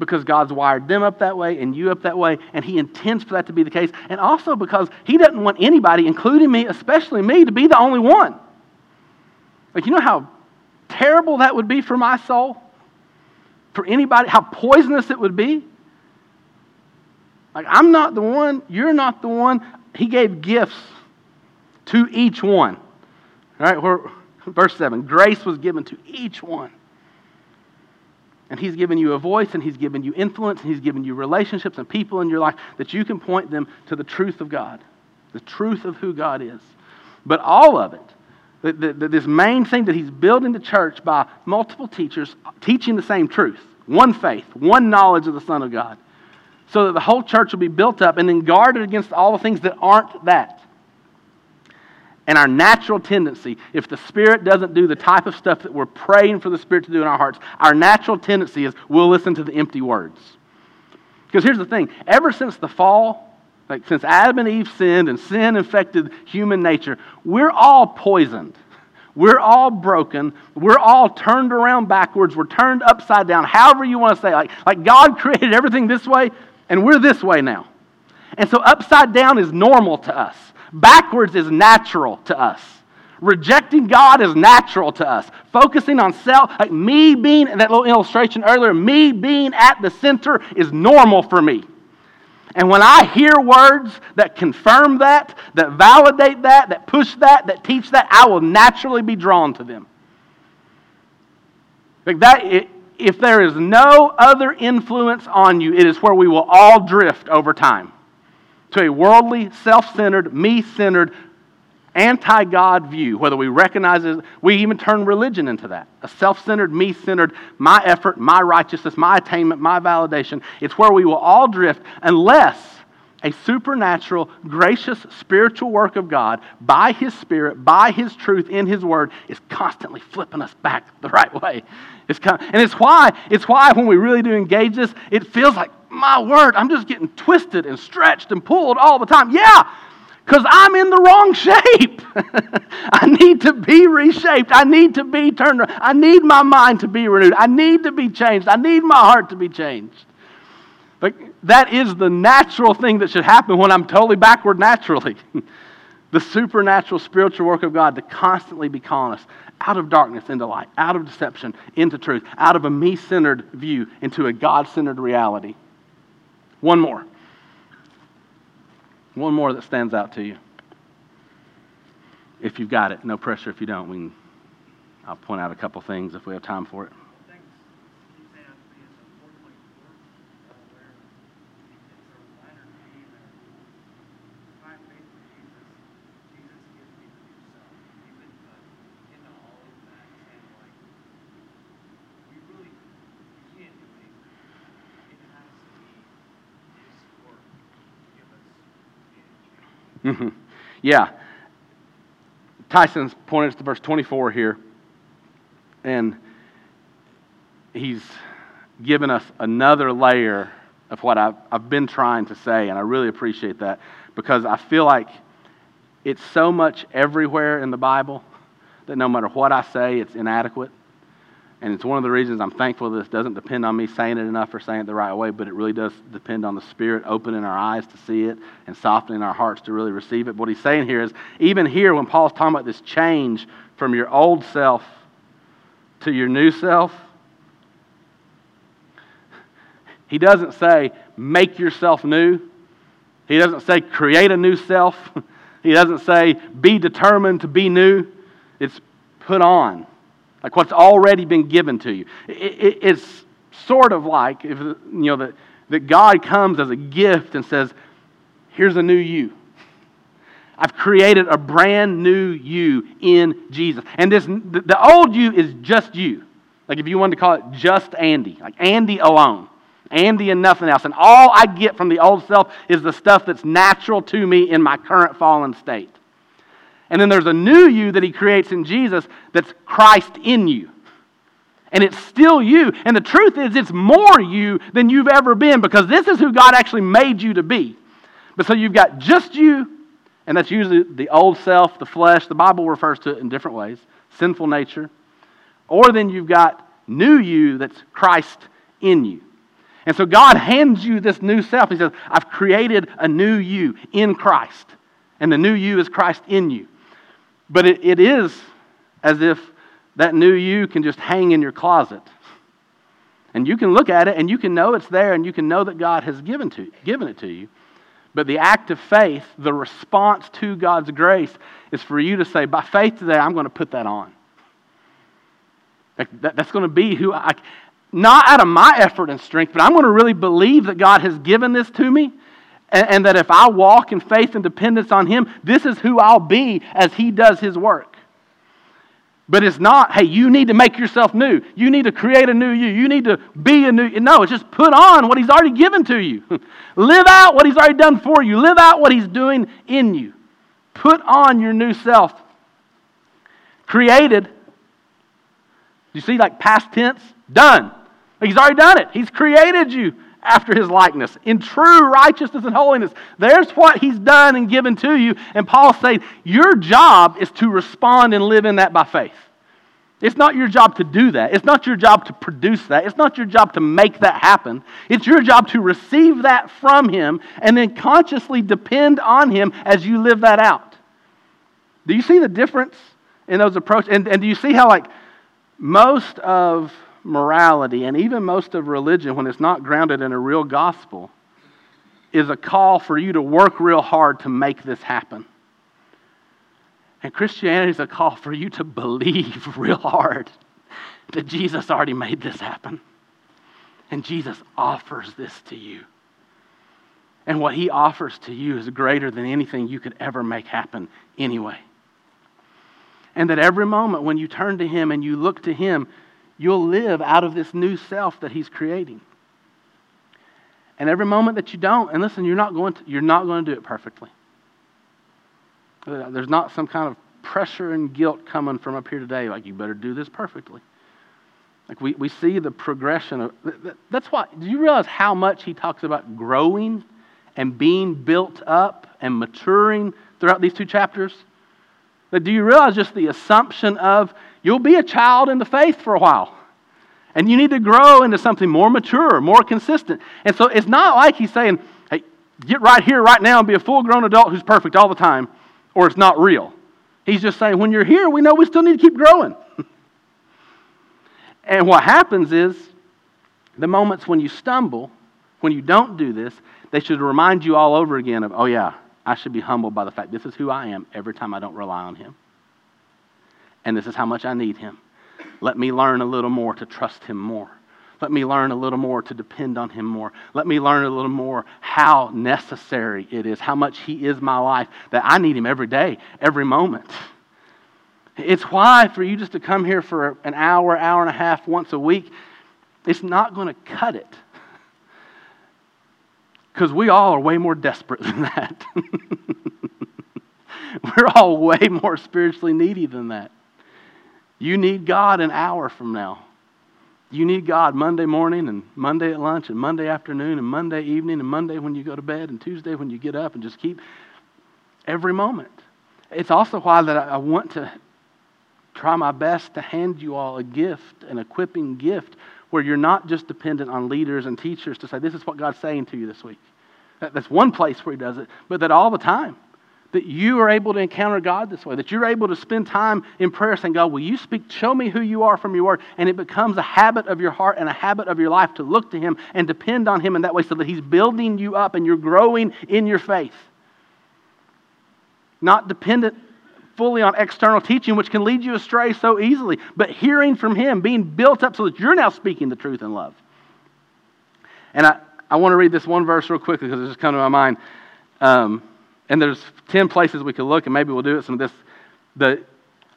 because God's wired them up that way and you up that way, and He intends for that to be the case. And also because He doesn't want anybody, including me, especially me, to be the only one. Like, you know how terrible that would be for my soul? For anybody, how poisonous it would be? Like, I'm not the one, you're not the one. He gave gifts to each one. All right, verse 7 grace was given to each one. And He's given you a voice and He's given you influence and He's given you relationships and people in your life that you can point them to the truth of God, the truth of who God is. But all of it, the, the, this main thing that He's building the church by multiple teachers teaching the same truth one faith, one knowledge of the Son of God, so that the whole church will be built up and then guarded against all the things that aren't that. And our natural tendency, if the Spirit doesn't do the type of stuff that we're praying for the Spirit to do in our hearts, our natural tendency is we'll listen to the empty words. Because here's the thing ever since the fall, like since Adam and Eve sinned and sin infected human nature, we're all poisoned. We're all broken. We're all turned around backwards. We're turned upside down, however you want to say. Like, like God created everything this way, and we're this way now. And so upside down is normal to us. Backwards is natural to us. Rejecting God is natural to us. Focusing on self, like me being, that little illustration earlier, me being at the center is normal for me. And when I hear words that confirm that, that validate that, that push that, that teach that, I will naturally be drawn to them. Like that, if there is no other influence on you, it is where we will all drift over time to a worldly, self centered, me centered, anti God view, whether we recognize it, we even turn religion into that. A self centered, me centered, my effort, my righteousness, my attainment, my validation. It's where we will all drift unless a supernatural, gracious, spiritual work of God by His Spirit, by His truth in His Word is constantly flipping us back the right way. It's of, and it's why, it's why when we really do engage this, it feels like my word, I'm just getting twisted and stretched and pulled all the time. Yeah, because I'm in the wrong shape. I need to be reshaped. I need to be turned around. I need my mind to be renewed. I need to be changed. I need my heart to be changed. But that is the natural thing that should happen when I'm totally backward naturally. the supernatural spiritual work of God to constantly be calling us out of darkness into light, out of deception into truth, out of a me centered view into a God centered reality. One more. One more that stands out to you. If you've got it, no pressure if you don't. We can, I'll point out a couple things if we have time for it. Mm-hmm. Yeah. Tyson's pointed us to verse 24 here, and he's given us another layer of what I've, I've been trying to say, and I really appreciate that because I feel like it's so much everywhere in the Bible that no matter what I say, it's inadequate. And it's one of the reasons I'm thankful this doesn't depend on me saying it enough or saying it the right way, but it really does depend on the Spirit opening our eyes to see it and softening our hearts to really receive it. What he's saying here is even here, when Paul's talking about this change from your old self to your new self, he doesn't say, make yourself new. He doesn't say, create a new self. He doesn't say, be determined to be new. It's put on, like what's already been given to you. It, it, it's sort of like if you know that, that God comes as a gift and says, "Here's a new you." I've created a brand new you in Jesus, and this the, the old you is just you. Like if you wanted to call it just Andy, like Andy alone. Andy and nothing else. And all I get from the old self is the stuff that's natural to me in my current fallen state. And then there's a new you that he creates in Jesus that's Christ in you. And it's still you. And the truth is, it's more you than you've ever been because this is who God actually made you to be. But so you've got just you, and that's usually the old self, the flesh. The Bible refers to it in different ways sinful nature. Or then you've got new you that's Christ in you. And so God hands you this new self. He says, I've created a new you in Christ. And the new you is Christ in you. But it, it is as if that new you can just hang in your closet. And you can look at it and you can know it's there and you can know that God has given, to, given it to you. But the act of faith, the response to God's grace, is for you to say, by faith today, I'm going to put that on. That, that's going to be who I not out of my effort and strength, but I'm going to really believe that God has given this to me. And, and, that if I walk in faith and dependence on Him, this is who I'll be as He does His work. But it's not, hey, you need to make yourself new. You need to create a new you. You need to be a new. No, it's just put on what He's already given to you. Live out what He's already done for you. Live out what He's doing in you. Put on your new self. Created. You see, like past tense? Done. He's already done it. He's created you after his likeness in true righteousness and holiness. There's what he's done and given to you. And Paul's saying, Your job is to respond and live in that by faith. It's not your job to do that. It's not your job to produce that. It's not your job to make that happen. It's your job to receive that from him and then consciously depend on him as you live that out. Do you see the difference in those approaches? And, and do you see how, like, most of morality and even most of religion, when it's not grounded in a real gospel, is a call for you to work real hard to make this happen. And Christianity is a call for you to believe real hard that Jesus already made this happen. And Jesus offers this to you. And what he offers to you is greater than anything you could ever make happen anyway. And that every moment when you turn to him and you look to him, you'll live out of this new self that he's creating. And every moment that you don't, and listen, you're not going to, you're not going to do it perfectly. There's not some kind of pressure and guilt coming from up here today, like you better do this perfectly. Like we, we see the progression of that's why do you realize how much he talks about growing and being built up and maturing throughout these two chapters? But do you realize just the assumption of you'll be a child in the faith for a while? And you need to grow into something more mature, more consistent. And so it's not like he's saying, hey, get right here, right now, and be a full grown adult who's perfect all the time, or it's not real. He's just saying, when you're here, we know we still need to keep growing. and what happens is, the moments when you stumble, when you don't do this, they should remind you all over again of, oh, yeah, I should be humbled by the fact this is who I am every time I don't rely on Him. And this is how much I need Him. Let me learn a little more to trust Him more. Let me learn a little more to depend on Him more. Let me learn a little more how necessary it is, how much He is my life, that I need Him every day, every moment. It's why for you just to come here for an hour, hour and a half once a week, it's not going to cut it. Because we all are way more desperate than that. We're all way more spiritually needy than that. You need God an hour from now. You need God Monday morning and Monday at lunch and Monday afternoon and Monday evening and Monday when you go to bed and Tuesday when you get up and just keep every moment. It's also why that I want to try my best to hand you all a gift, an equipping gift, where you're not just dependent on leaders and teachers to say, This is what God's saying to you this week. That's one place where He does it, but that all the time. That you are able to encounter God this way, that you're able to spend time in prayer saying, God, will you speak? Show me who you are from your word. And it becomes a habit of your heart and a habit of your life to look to Him and depend on Him in that way so that He's building you up and you're growing in your faith. Not dependent fully on external teaching, which can lead you astray so easily, but hearing from Him, being built up so that you're now speaking the truth in love. And I, I want to read this one verse real quickly because it just come to my mind. Um, and there's 10 places we could look, and maybe we'll do it. Some of this, the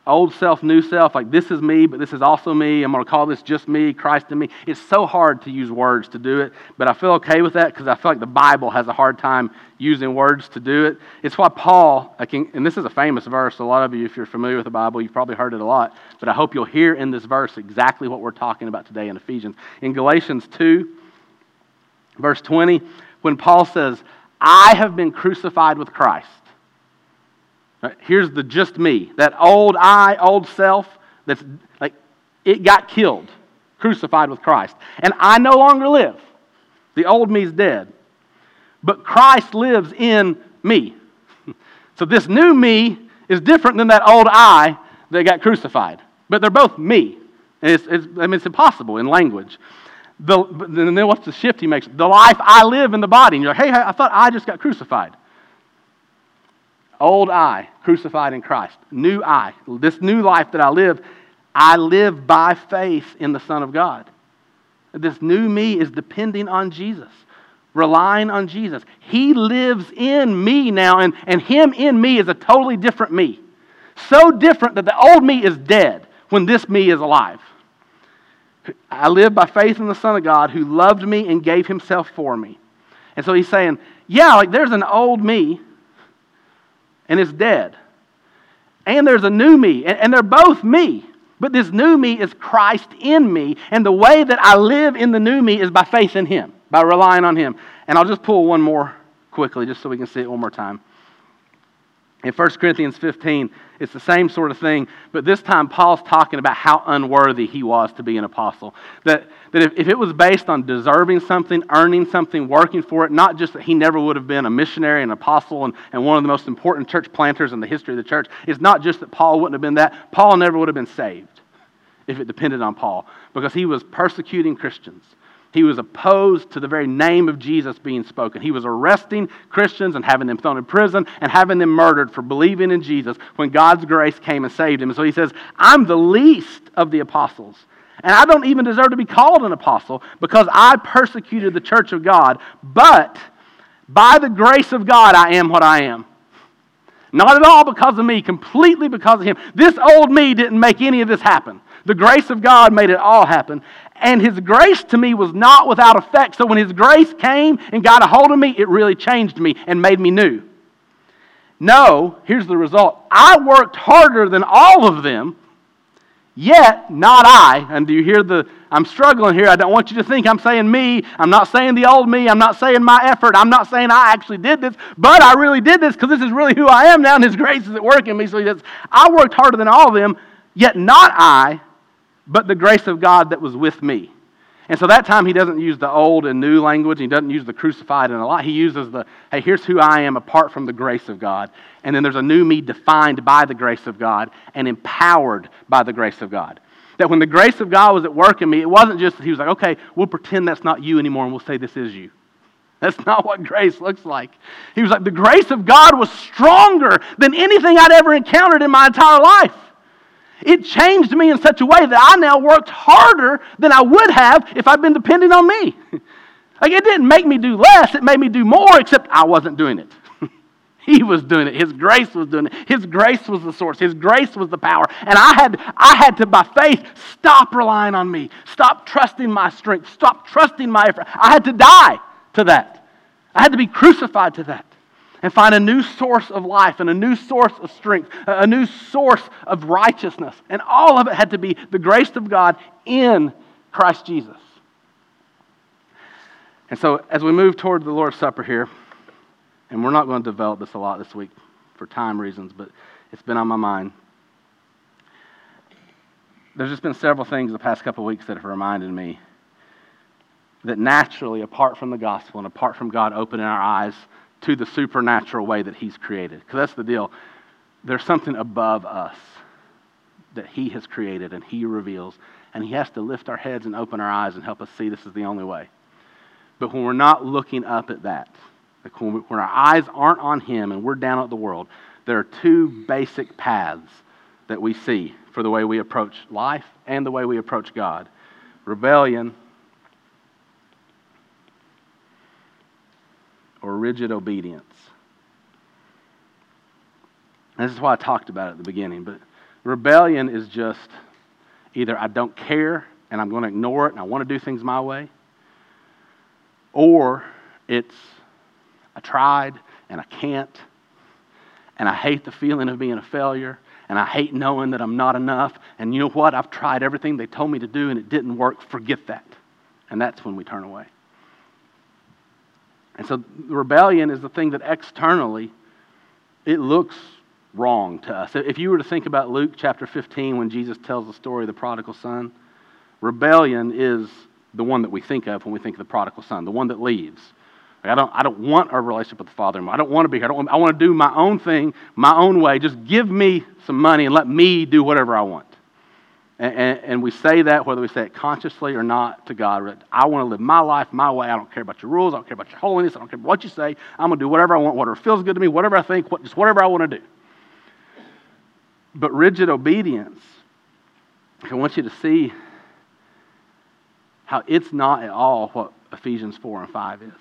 old self, new self, like this is me, but this is also me. I'm going to call this just me, Christ in me. It's so hard to use words to do it, but I feel okay with that because I feel like the Bible has a hard time using words to do it. It's why Paul, can, and this is a famous verse. A lot of you, if you're familiar with the Bible, you've probably heard it a lot, but I hope you'll hear in this verse exactly what we're talking about today in Ephesians. In Galatians 2, verse 20, when Paul says, I have been crucified with Christ. Here's the just me. That old I, old self, that's like it got killed, crucified with Christ. And I no longer live. The old me's dead. But Christ lives in me. So this new me is different than that old I that got crucified. But they're both me. And it's, it's, I mean, it's impossible in language. The, and then what's the shift he makes? The life I live in the body. And you're like, hey, I thought I just got crucified. Old I, crucified in Christ. New I. This new life that I live, I live by faith in the Son of God. This new me is depending on Jesus, relying on Jesus. He lives in me now, and, and Him in me is a totally different me. So different that the old me is dead when this me is alive. I live by faith in the Son of God who loved me and gave himself for me. And so he's saying, yeah, like there's an old me and it's dead. And there's a new me, and, and they're both me. But this new me is Christ in me. And the way that I live in the new me is by faith in him, by relying on him. And I'll just pull one more quickly, just so we can see it one more time. In 1 Corinthians 15, it's the same sort of thing, but this time Paul's talking about how unworthy he was to be an apostle. That, that if, if it was based on deserving something, earning something, working for it, not just that he never would have been a missionary, an apostle, and, and one of the most important church planters in the history of the church, it's not just that Paul wouldn't have been that. Paul never would have been saved if it depended on Paul because he was persecuting Christians. He was opposed to the very name of Jesus being spoken. He was arresting Christians and having them thrown in prison and having them murdered for believing in Jesus when God's grace came and saved him. And so he says, I'm the least of the apostles. And I don't even deserve to be called an apostle because I persecuted the church of God. But by the grace of God, I am what I am. Not at all because of me, completely because of him. This old me didn't make any of this happen. The grace of God made it all happen. And his grace to me was not without effect. So when his grace came and got a hold of me, it really changed me and made me new. No, here's the result. I worked harder than all of them, yet not I. And do you hear the, I'm struggling here. I don't want you to think I'm saying me. I'm not saying the old me. I'm not saying my effort. I'm not saying I actually did this, but I really did this because this is really who I am now, and his grace is at work in me. So he says, I worked harder than all of them, yet not I, but the grace of God that was with me. And so that time he doesn't use the old and new language. He doesn't use the crucified and a lot. He uses the, hey, here's who I am apart from the grace of God. And then there's a new me defined by the grace of God and empowered by the grace of God. That when the grace of God was at work in me, it wasn't just that he was like, okay, we'll pretend that's not you anymore and we'll say this is you. That's not what grace looks like. He was like, the grace of God was stronger than anything I'd ever encountered in my entire life. It changed me in such a way that I now worked harder than I would have if I'd been depending on me. like it didn't make me do less, it made me do more, except I wasn't doing it. he was doing it. His grace was doing it. His grace was the source. His grace was the power. And I had, I had to, by faith, stop relying on me. Stop trusting my strength. Stop trusting my effort. I had to die to that. I had to be crucified to that. And find a new source of life and a new source of strength, a new source of righteousness. And all of it had to be the grace of God in Christ Jesus. And so, as we move toward the Lord's Supper here, and we're not going to develop this a lot this week for time reasons, but it's been on my mind. There's just been several things the past couple of weeks that have reminded me that naturally, apart from the gospel and apart from God opening our eyes to the supernatural way that He's created, because that's the deal, there's something above us that He has created and He reveals, and He has to lift our heads and open our eyes and help us see this is the only way. But when we're not looking up at that, like when, when our eyes aren't on Him and we're down at the world, there are two basic paths that we see for the way we approach life and the way we approach God. Rebellion or rigid obedience. This is why I talked about it at the beginning, but rebellion is just either I don't care and I'm going to ignore it and I want to do things my way, or it's I tried and I can't, and I hate the feeling of being a failure, and I hate knowing that I'm not enough, and you know what? I've tried everything they told me to do and it didn't work. Forget that. And that's when we turn away. And so rebellion is the thing that externally it looks wrong to us. If you were to think about Luke chapter 15 when Jesus tells the story of the prodigal son, rebellion is the one that we think of when we think of the prodigal son, the one that leaves. Like I, don't, I don't want a relationship with the Father anymore. I don't want to be here. I, don't, I want to do my own thing, my own way. Just give me some money and let me do whatever I want. And, and, and, we say that whether we say it consciously or not to God. I want to live my life my way. I don't care about your rules. I don't care about your holiness. I don't care about what you say. I'm going to do whatever I want, whatever feels good to me, whatever I think, what, just whatever I want to do. But rigid obedience, I want you to see how it's not at all what Ephesians 4 and 5 is.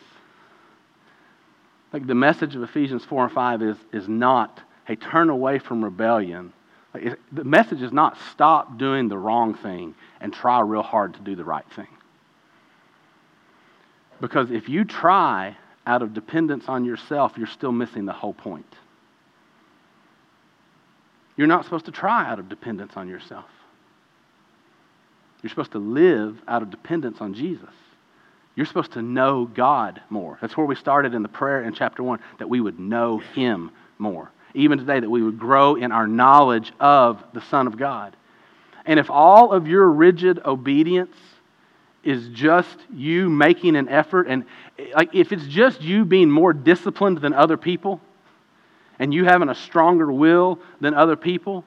Like the message of Ephesians 4 and 5 is, is not, hey, turn away from rebellion like, the message is not stop doing the wrong thing and try real hard to do the right thing. Because if you try out of dependence on yourself, you're still missing the whole point. You're not supposed to try out of dependence on yourself. You're supposed to live out of dependence on Jesus. You're supposed to know God more. That's where we started in the prayer in chapter 1 that we would know Him more even today, that we would grow in our knowledge of the Son of God. And if all of your rigid obedience is just you making an effort, and like if it's just you being more disciplined than other people, and you having a stronger will than other people,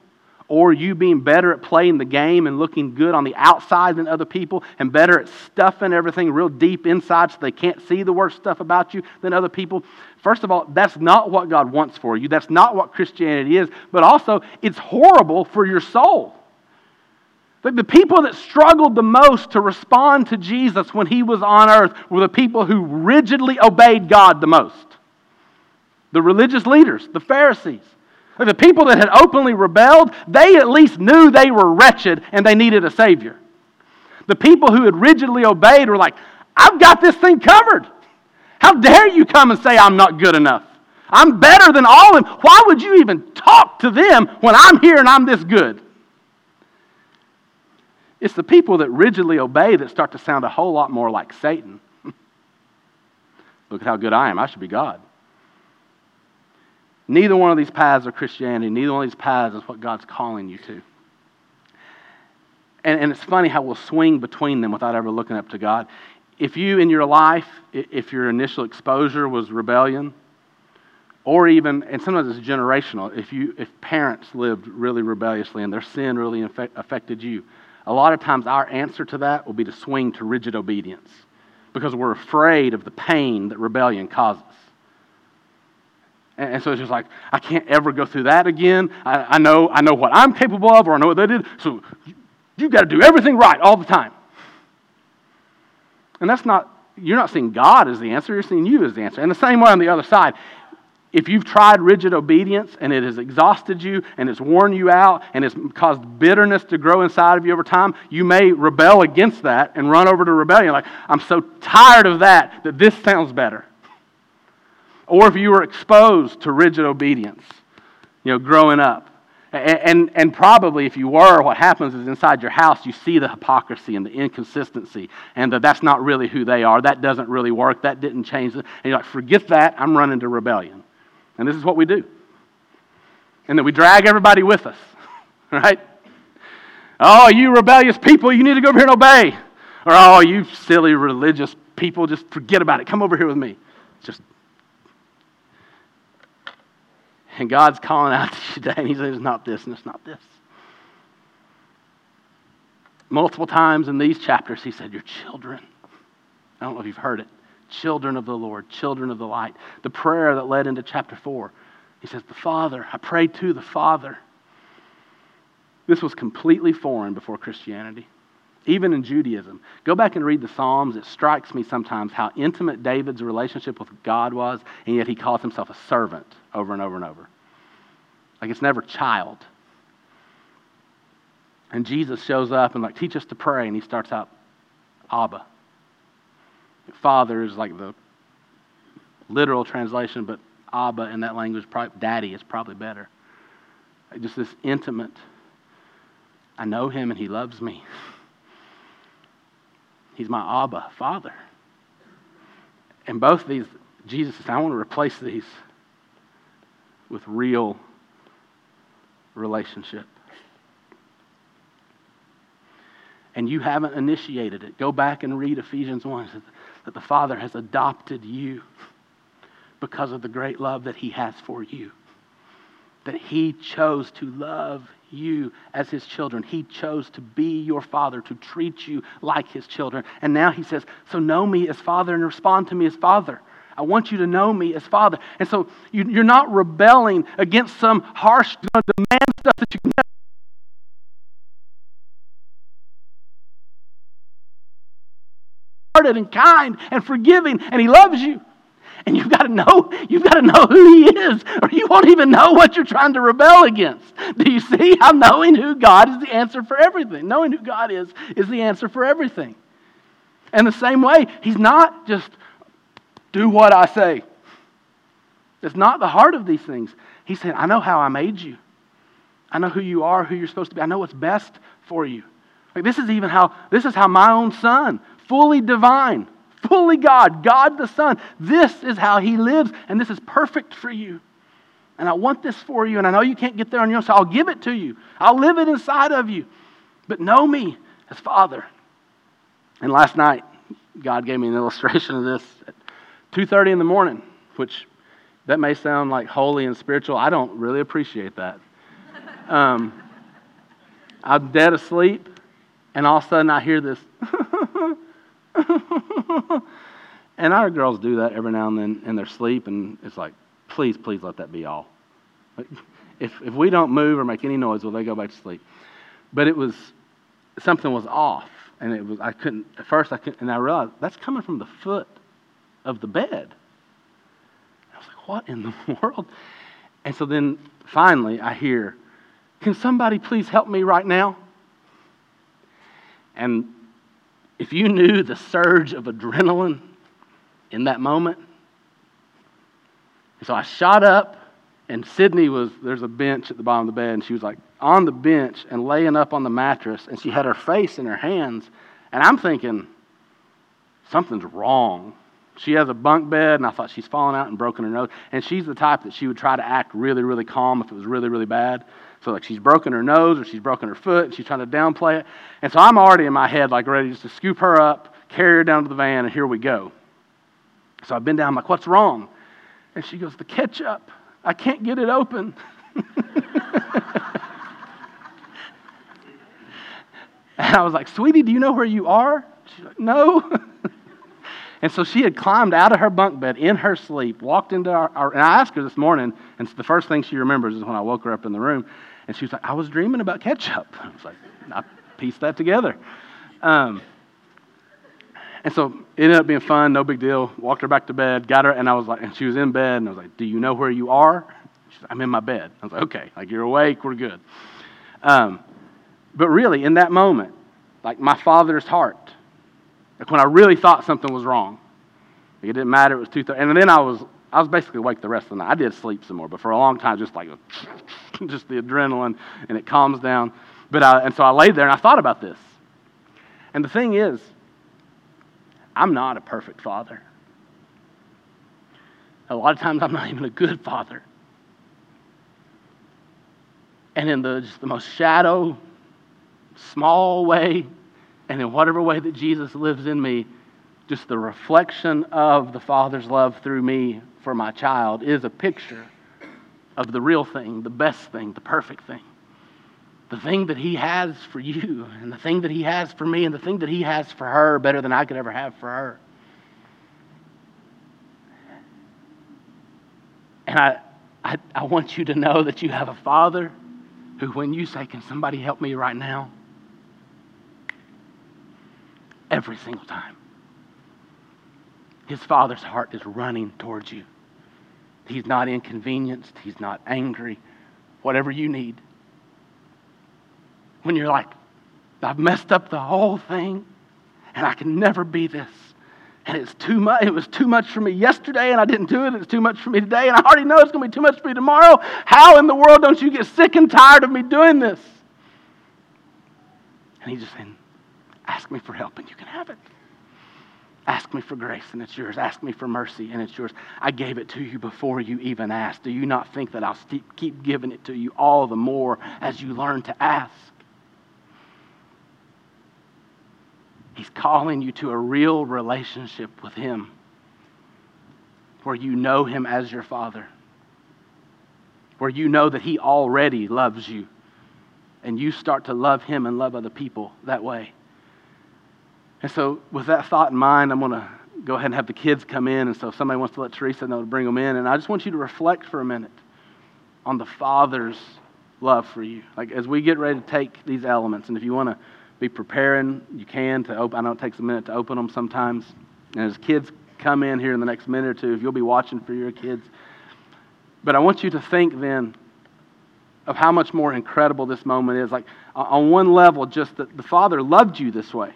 or you being better at playing the game and looking good on the outside than other people and better at stuffing everything real deep inside so they can't see the worst stuff about you than other people. First of all, that's not what God wants for you. That's not what Christianity is. But also, it's horrible for your soul. The people that struggled the most to respond to Jesus when he was on earth were the people who rigidly obeyed God the most the religious leaders, the Pharisees. The people that had openly rebelled, they at least knew they were wretched and they needed a Savior. The people who had rigidly obeyed were like, I've got this thing covered. How dare you come and say I'm not good enough? I'm better than all of them. Why would you even talk to them when I'm here and I'm this good? It's the people that rigidly obey that start to sound a whole lot more like Satan. Look at how good I am. I should be God. Neither one of these paths are Christianity. Neither one of these paths is what God's calling you to. And, and it's funny how we'll swing between them without ever looking up to God. If you, in your life, if your initial exposure was rebellion, or even, and sometimes it's generational, if, you, if parents lived really rebelliously and their sin really affected you, a lot of times our answer to that will be to swing to rigid obedience because we're afraid of the pain that rebellion causes. And, so it's just like, I can't ever go through that again. I, I, know, I know what I'm capable of, or I know what they did. So you, you've got to do everything right all the time. And that's not, you're not seeing God as the answer, you're seeing you as the answer. And the same way on the other side. If you've tried rigid obedience and it has exhausted you and it's worn you out and it's caused bitterness to grow inside of you over time, you may rebel against that and run over to rebellion. Like, I'm so tired of that that this sounds better. Or if you were exposed to rigid obedience, you know, growing up. And, and, and, probably if you were, what happens is inside your house, you see the hypocrisy and the inconsistency, and that that's not really who they are. That doesn't really work. That didn't change. And you're like, forget that. I'm running to rebellion. And this is what we do. And then we drag everybody with us, right? Oh, you rebellious people, you need to go over here and obey. Or, oh, you silly religious people, just forget about it. Come over here with me. Just and God's calling out to you today, and He says, it's not this and it's not this. Multiple times in these chapters, He said, You're children. I don't know if you've heard it. Children of the Lord, children of the light. The prayer that led into chapter 4, He says, The Father, I pray to the Father. This was completely foreign before Christianity even in Judaism. Go back and read the Psalms. It strikes me sometimes how intimate David's relationship with God was, and yet he calls himself a servant over and over and over. Like it's never child. And Jesus shows up and like, teach us to pray, and he starts out, Abba. Father is like the literal translation, but Abba in that language, probably, daddy is probably better. Just this intimate, I know him and he loves me. He's my Abba, Father. And both these, Jesus says, I want to replace these with real relationship. And you haven't initiated it. Go back and read Ephesians 1 that the Father has adopted you because of the great love that He has for you. That He chose to love you as his children. He chose to be your father, to treat you like his children. And now he says, So know me as father and respond to me as father. I want you to know me as father. And so you, are not rebelling against some harsh demand stuff that you can never and kind and forgiving, and he loves you. And you've got to know, you've got to know who he is, or you won't even know what you're trying to rebel against. Do you see how knowing who God is the answer for everything? Knowing who God is is the answer for everything. And the same way, he's not just do what I say. It's not the heart of these things. He said, I know how I made you. I know who you are, who you're supposed to be. I know what's best for you. Like this is even how this is how my own son, fully divine, fully God, God the Son. This is how He lives, and this is perfect for you. And I want this for you, and I know you can't get there on your own, so I'll give it to you. I'll live it inside of you. But know me as Father. And last night, God gave me an illustration of this at 2:30 in the morning, which that may sound like holy and spiritual. I don't really appreciate that. Um, I'm dead asleep, and all of a sudden I hear this. and our girls do that every now and then in their sleep, and it's like, please, please let that be all. if, if we don't move or make any noise, will they go back to sleep? But it was, something was off, and it was, I couldn't, at first I couldn't, and I realized that's coming from the foot of the bed. I was like, what in the world? And so then finally I hear, can somebody please help me right now? And if you knew the surge of adrenaline in that moment. So I shot up, and Sydney was, there's a bench at the bottom of the bed, and she was like on the bench and laying up on the mattress, and she had her face in her hands. And I'm thinking, something's wrong. She has a bunk bed, and I thought she's fallen out and broken her nose. And she's the type that she would try to act really, really calm if it was really, really bad. So like she's broken her nose or she's broken her foot and she's trying to downplay it. And so I'm already in my head like ready just to scoop her up, carry her down to the van, and here we go. So I've been down, I'm like, what's wrong? And she goes, the ketchup. I can't get it open. and I was like, sweetie, do you know where you are? She's like, no. And so she had climbed out of her bunk bed in her sleep, walked into our, our, and I asked her this morning, and the first thing she remembers is when I woke her up in the room, and she was like, I was dreaming about ketchup. I was like, I pieced that together. Um, and so it ended up being fun, no big deal. Walked her back to bed, got her, and I was like, and she was in bed, and I was like, Do you know where you are? She said, I'm in my bed. I was like, Okay, like you're awake, we're good. Um, but really, in that moment, like my father's heart, like when I really thought something was wrong. It didn't matter, it was 2.30. And then I was I was basically awake the rest of the night. I did sleep some more, but for a long time, just like just the adrenaline, and it calms down. But I, and so I laid there and I thought about this. And the thing is, I'm not a perfect father. A lot of times, I'm not even a good father. And in the, just the most shadow, small way, and in whatever way that Jesus lives in me, just the reflection of the Father's love through me for my child is a picture of the real thing, the best thing, the perfect thing. The thing that He has for you, and the thing that He has for me, and the thing that He has for her better than I could ever have for her. And I, I, I want you to know that you have a Father who, when you say, Can somebody help me right now? Every single time. His Father's heart is running towards you. He's not inconvenienced, He's not angry. Whatever you need. When you're like, I've messed up the whole thing, and I can never be this and it's too much. It was too much for me yesterday, and I didn't do it. It's too much for me today, and I already know it's going to be too much for me tomorrow. How in the world don't you get sick and tired of me doing this? And he's just saying, Ask me for help, and you can have it. Ask me for grace, and it's yours. Ask me for mercy, and it's yours. I gave it to you before you even asked. Do you not think that I'll keep giving it to you all the more as you learn to ask? He's calling you to a real relationship with Him where you know Him as your Father, where you know that He already loves you, and you start to love Him and love other people that way. And so, with that thought in mind, I'm going to go ahead and have the kids come in. And so, if somebody wants to let Teresa know to bring them in, and I just want you to reflect for a minute on the Father's love for you. Like, as we get ready to take these elements, and if you want to be preparing. You can to open. I know it takes a minute to open them sometimes. And as kids come in here in the next minute or two, if you'll be watching for your kids. But I want you to think then of how much more incredible this moment is. Like, on one level, just that the Father loved you this way.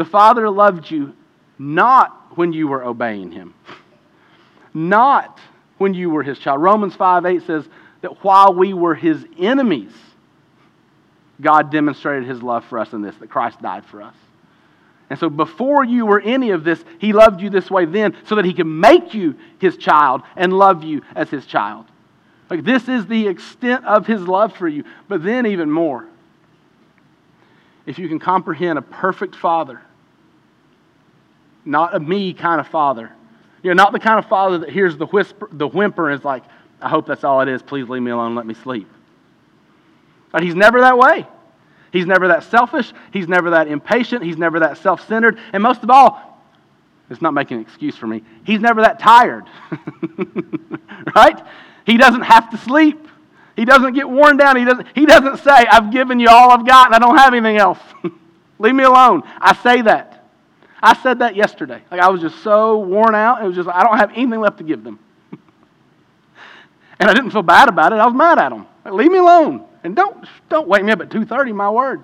The Father loved you not when you were obeying Him, not when you were His child. Romans 5 8 says that while we were His enemies, God demonstrated his love for us in this, that Christ died for us. And so before you were any of this, he loved you this way then so that he could make you his child and love you as his child. Like this is the extent of his love for you. But then even more. If you can comprehend a perfect father, not a me kind of father. You know, not the kind of father that hears the whisper, the whimper and is like, I hope that's all it is. Please leave me alone, let me sleep. But he's never that way. He's never that selfish. He's never that impatient. He's never that self centered. And most of all, it's not making an excuse for me, he's never that tired. right? He doesn't have to sleep. He doesn't get worn down. He doesn't, he doesn't say, I've given you all I've got and I don't have anything else. Leave me alone. I say that. I said that yesterday. Like I was just so worn out. It was just, I don't have anything left to give them. and I didn't feel bad about it. I was mad at them. Like, Leave me alone. And don't, don't wake me up at 2.30, my word.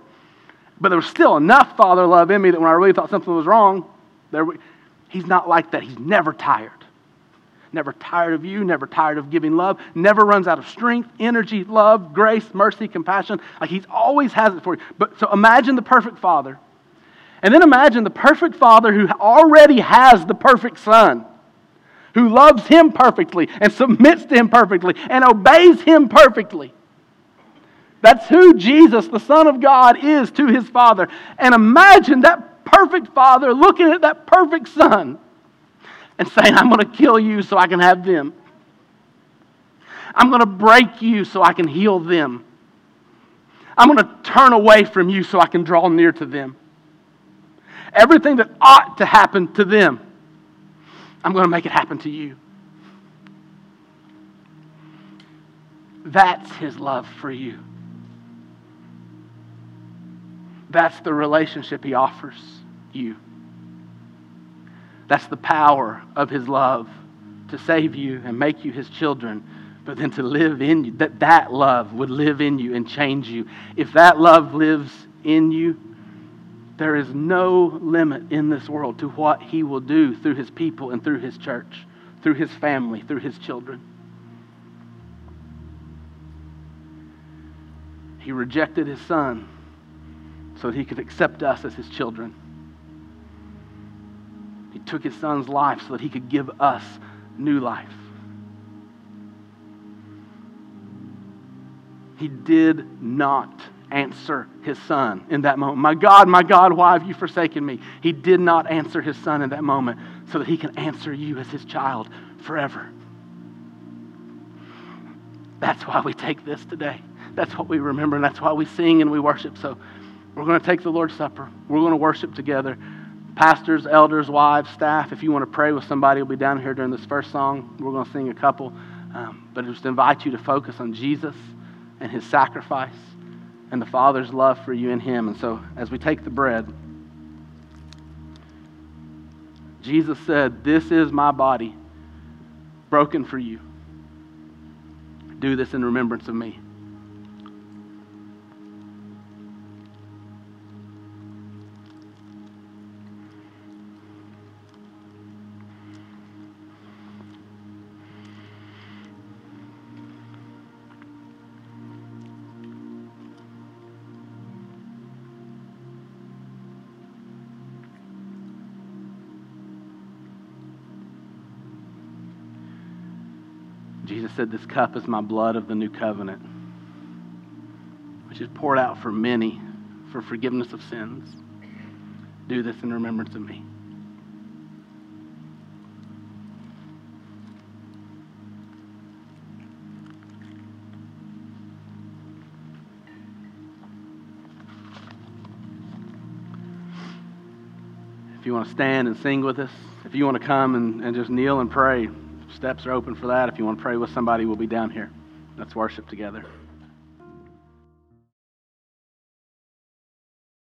But there was still enough father love in me that when I really thought something was wrong, there, he's not like that. He's never tired. Never tired of you, never tired of giving love, never runs out of strength, energy, love, grace, mercy, compassion. Like he's always has it for you. But so imagine the perfect father. And then imagine the perfect father who already has the perfect son, who loves him perfectly and submits to him perfectly and obeys him perfectly. That's who Jesus, the Son of God, is to his Father. And imagine that perfect Father looking at that perfect Son and saying, I'm going to kill you so I can have them. I'm going to break you so I can heal them. I'm going to turn away from you so I can draw near to them. Everything that ought to happen to them, I'm going to make it happen to you. That's his love for you. That's the relationship he offers you. That's the power of his love to save you and make you his children, but then to live in you. That that love would live in you and change you. If that love lives in you, there is no limit in this world to what he will do through his people and through his church. through his family, through his children. He rejected his son so that he could accept us as his children. He took his son's life so that he could give us new life. He did not answer his son in that moment. My God, my God, why have you forsaken me? He did not answer his son in that moment so that he can answer you as his child forever. That's why we take this today. That's what we remember, and that's why we sing and we worship. So we're going to take the Lord's Supper. We're going to worship together. Pastors, elders, wives, staff, if you want to pray with somebody, we'll be down here during this first song. We're going to sing a couple. Um, but I just invite you to focus on Jesus and his sacrifice and the Father's love for you in him. And so as we take the bread, Jesus said, This is my body broken for you. Do this in remembrance of me. Said, This cup is my blood of the new covenant, which is poured out for many for forgiveness of sins. Do this in remembrance of me. If you want to stand and sing with us, if you want to come and, and just kneel and pray, steps are open for that. If you want to pray with somebody, we'll be down here. Let's worship together.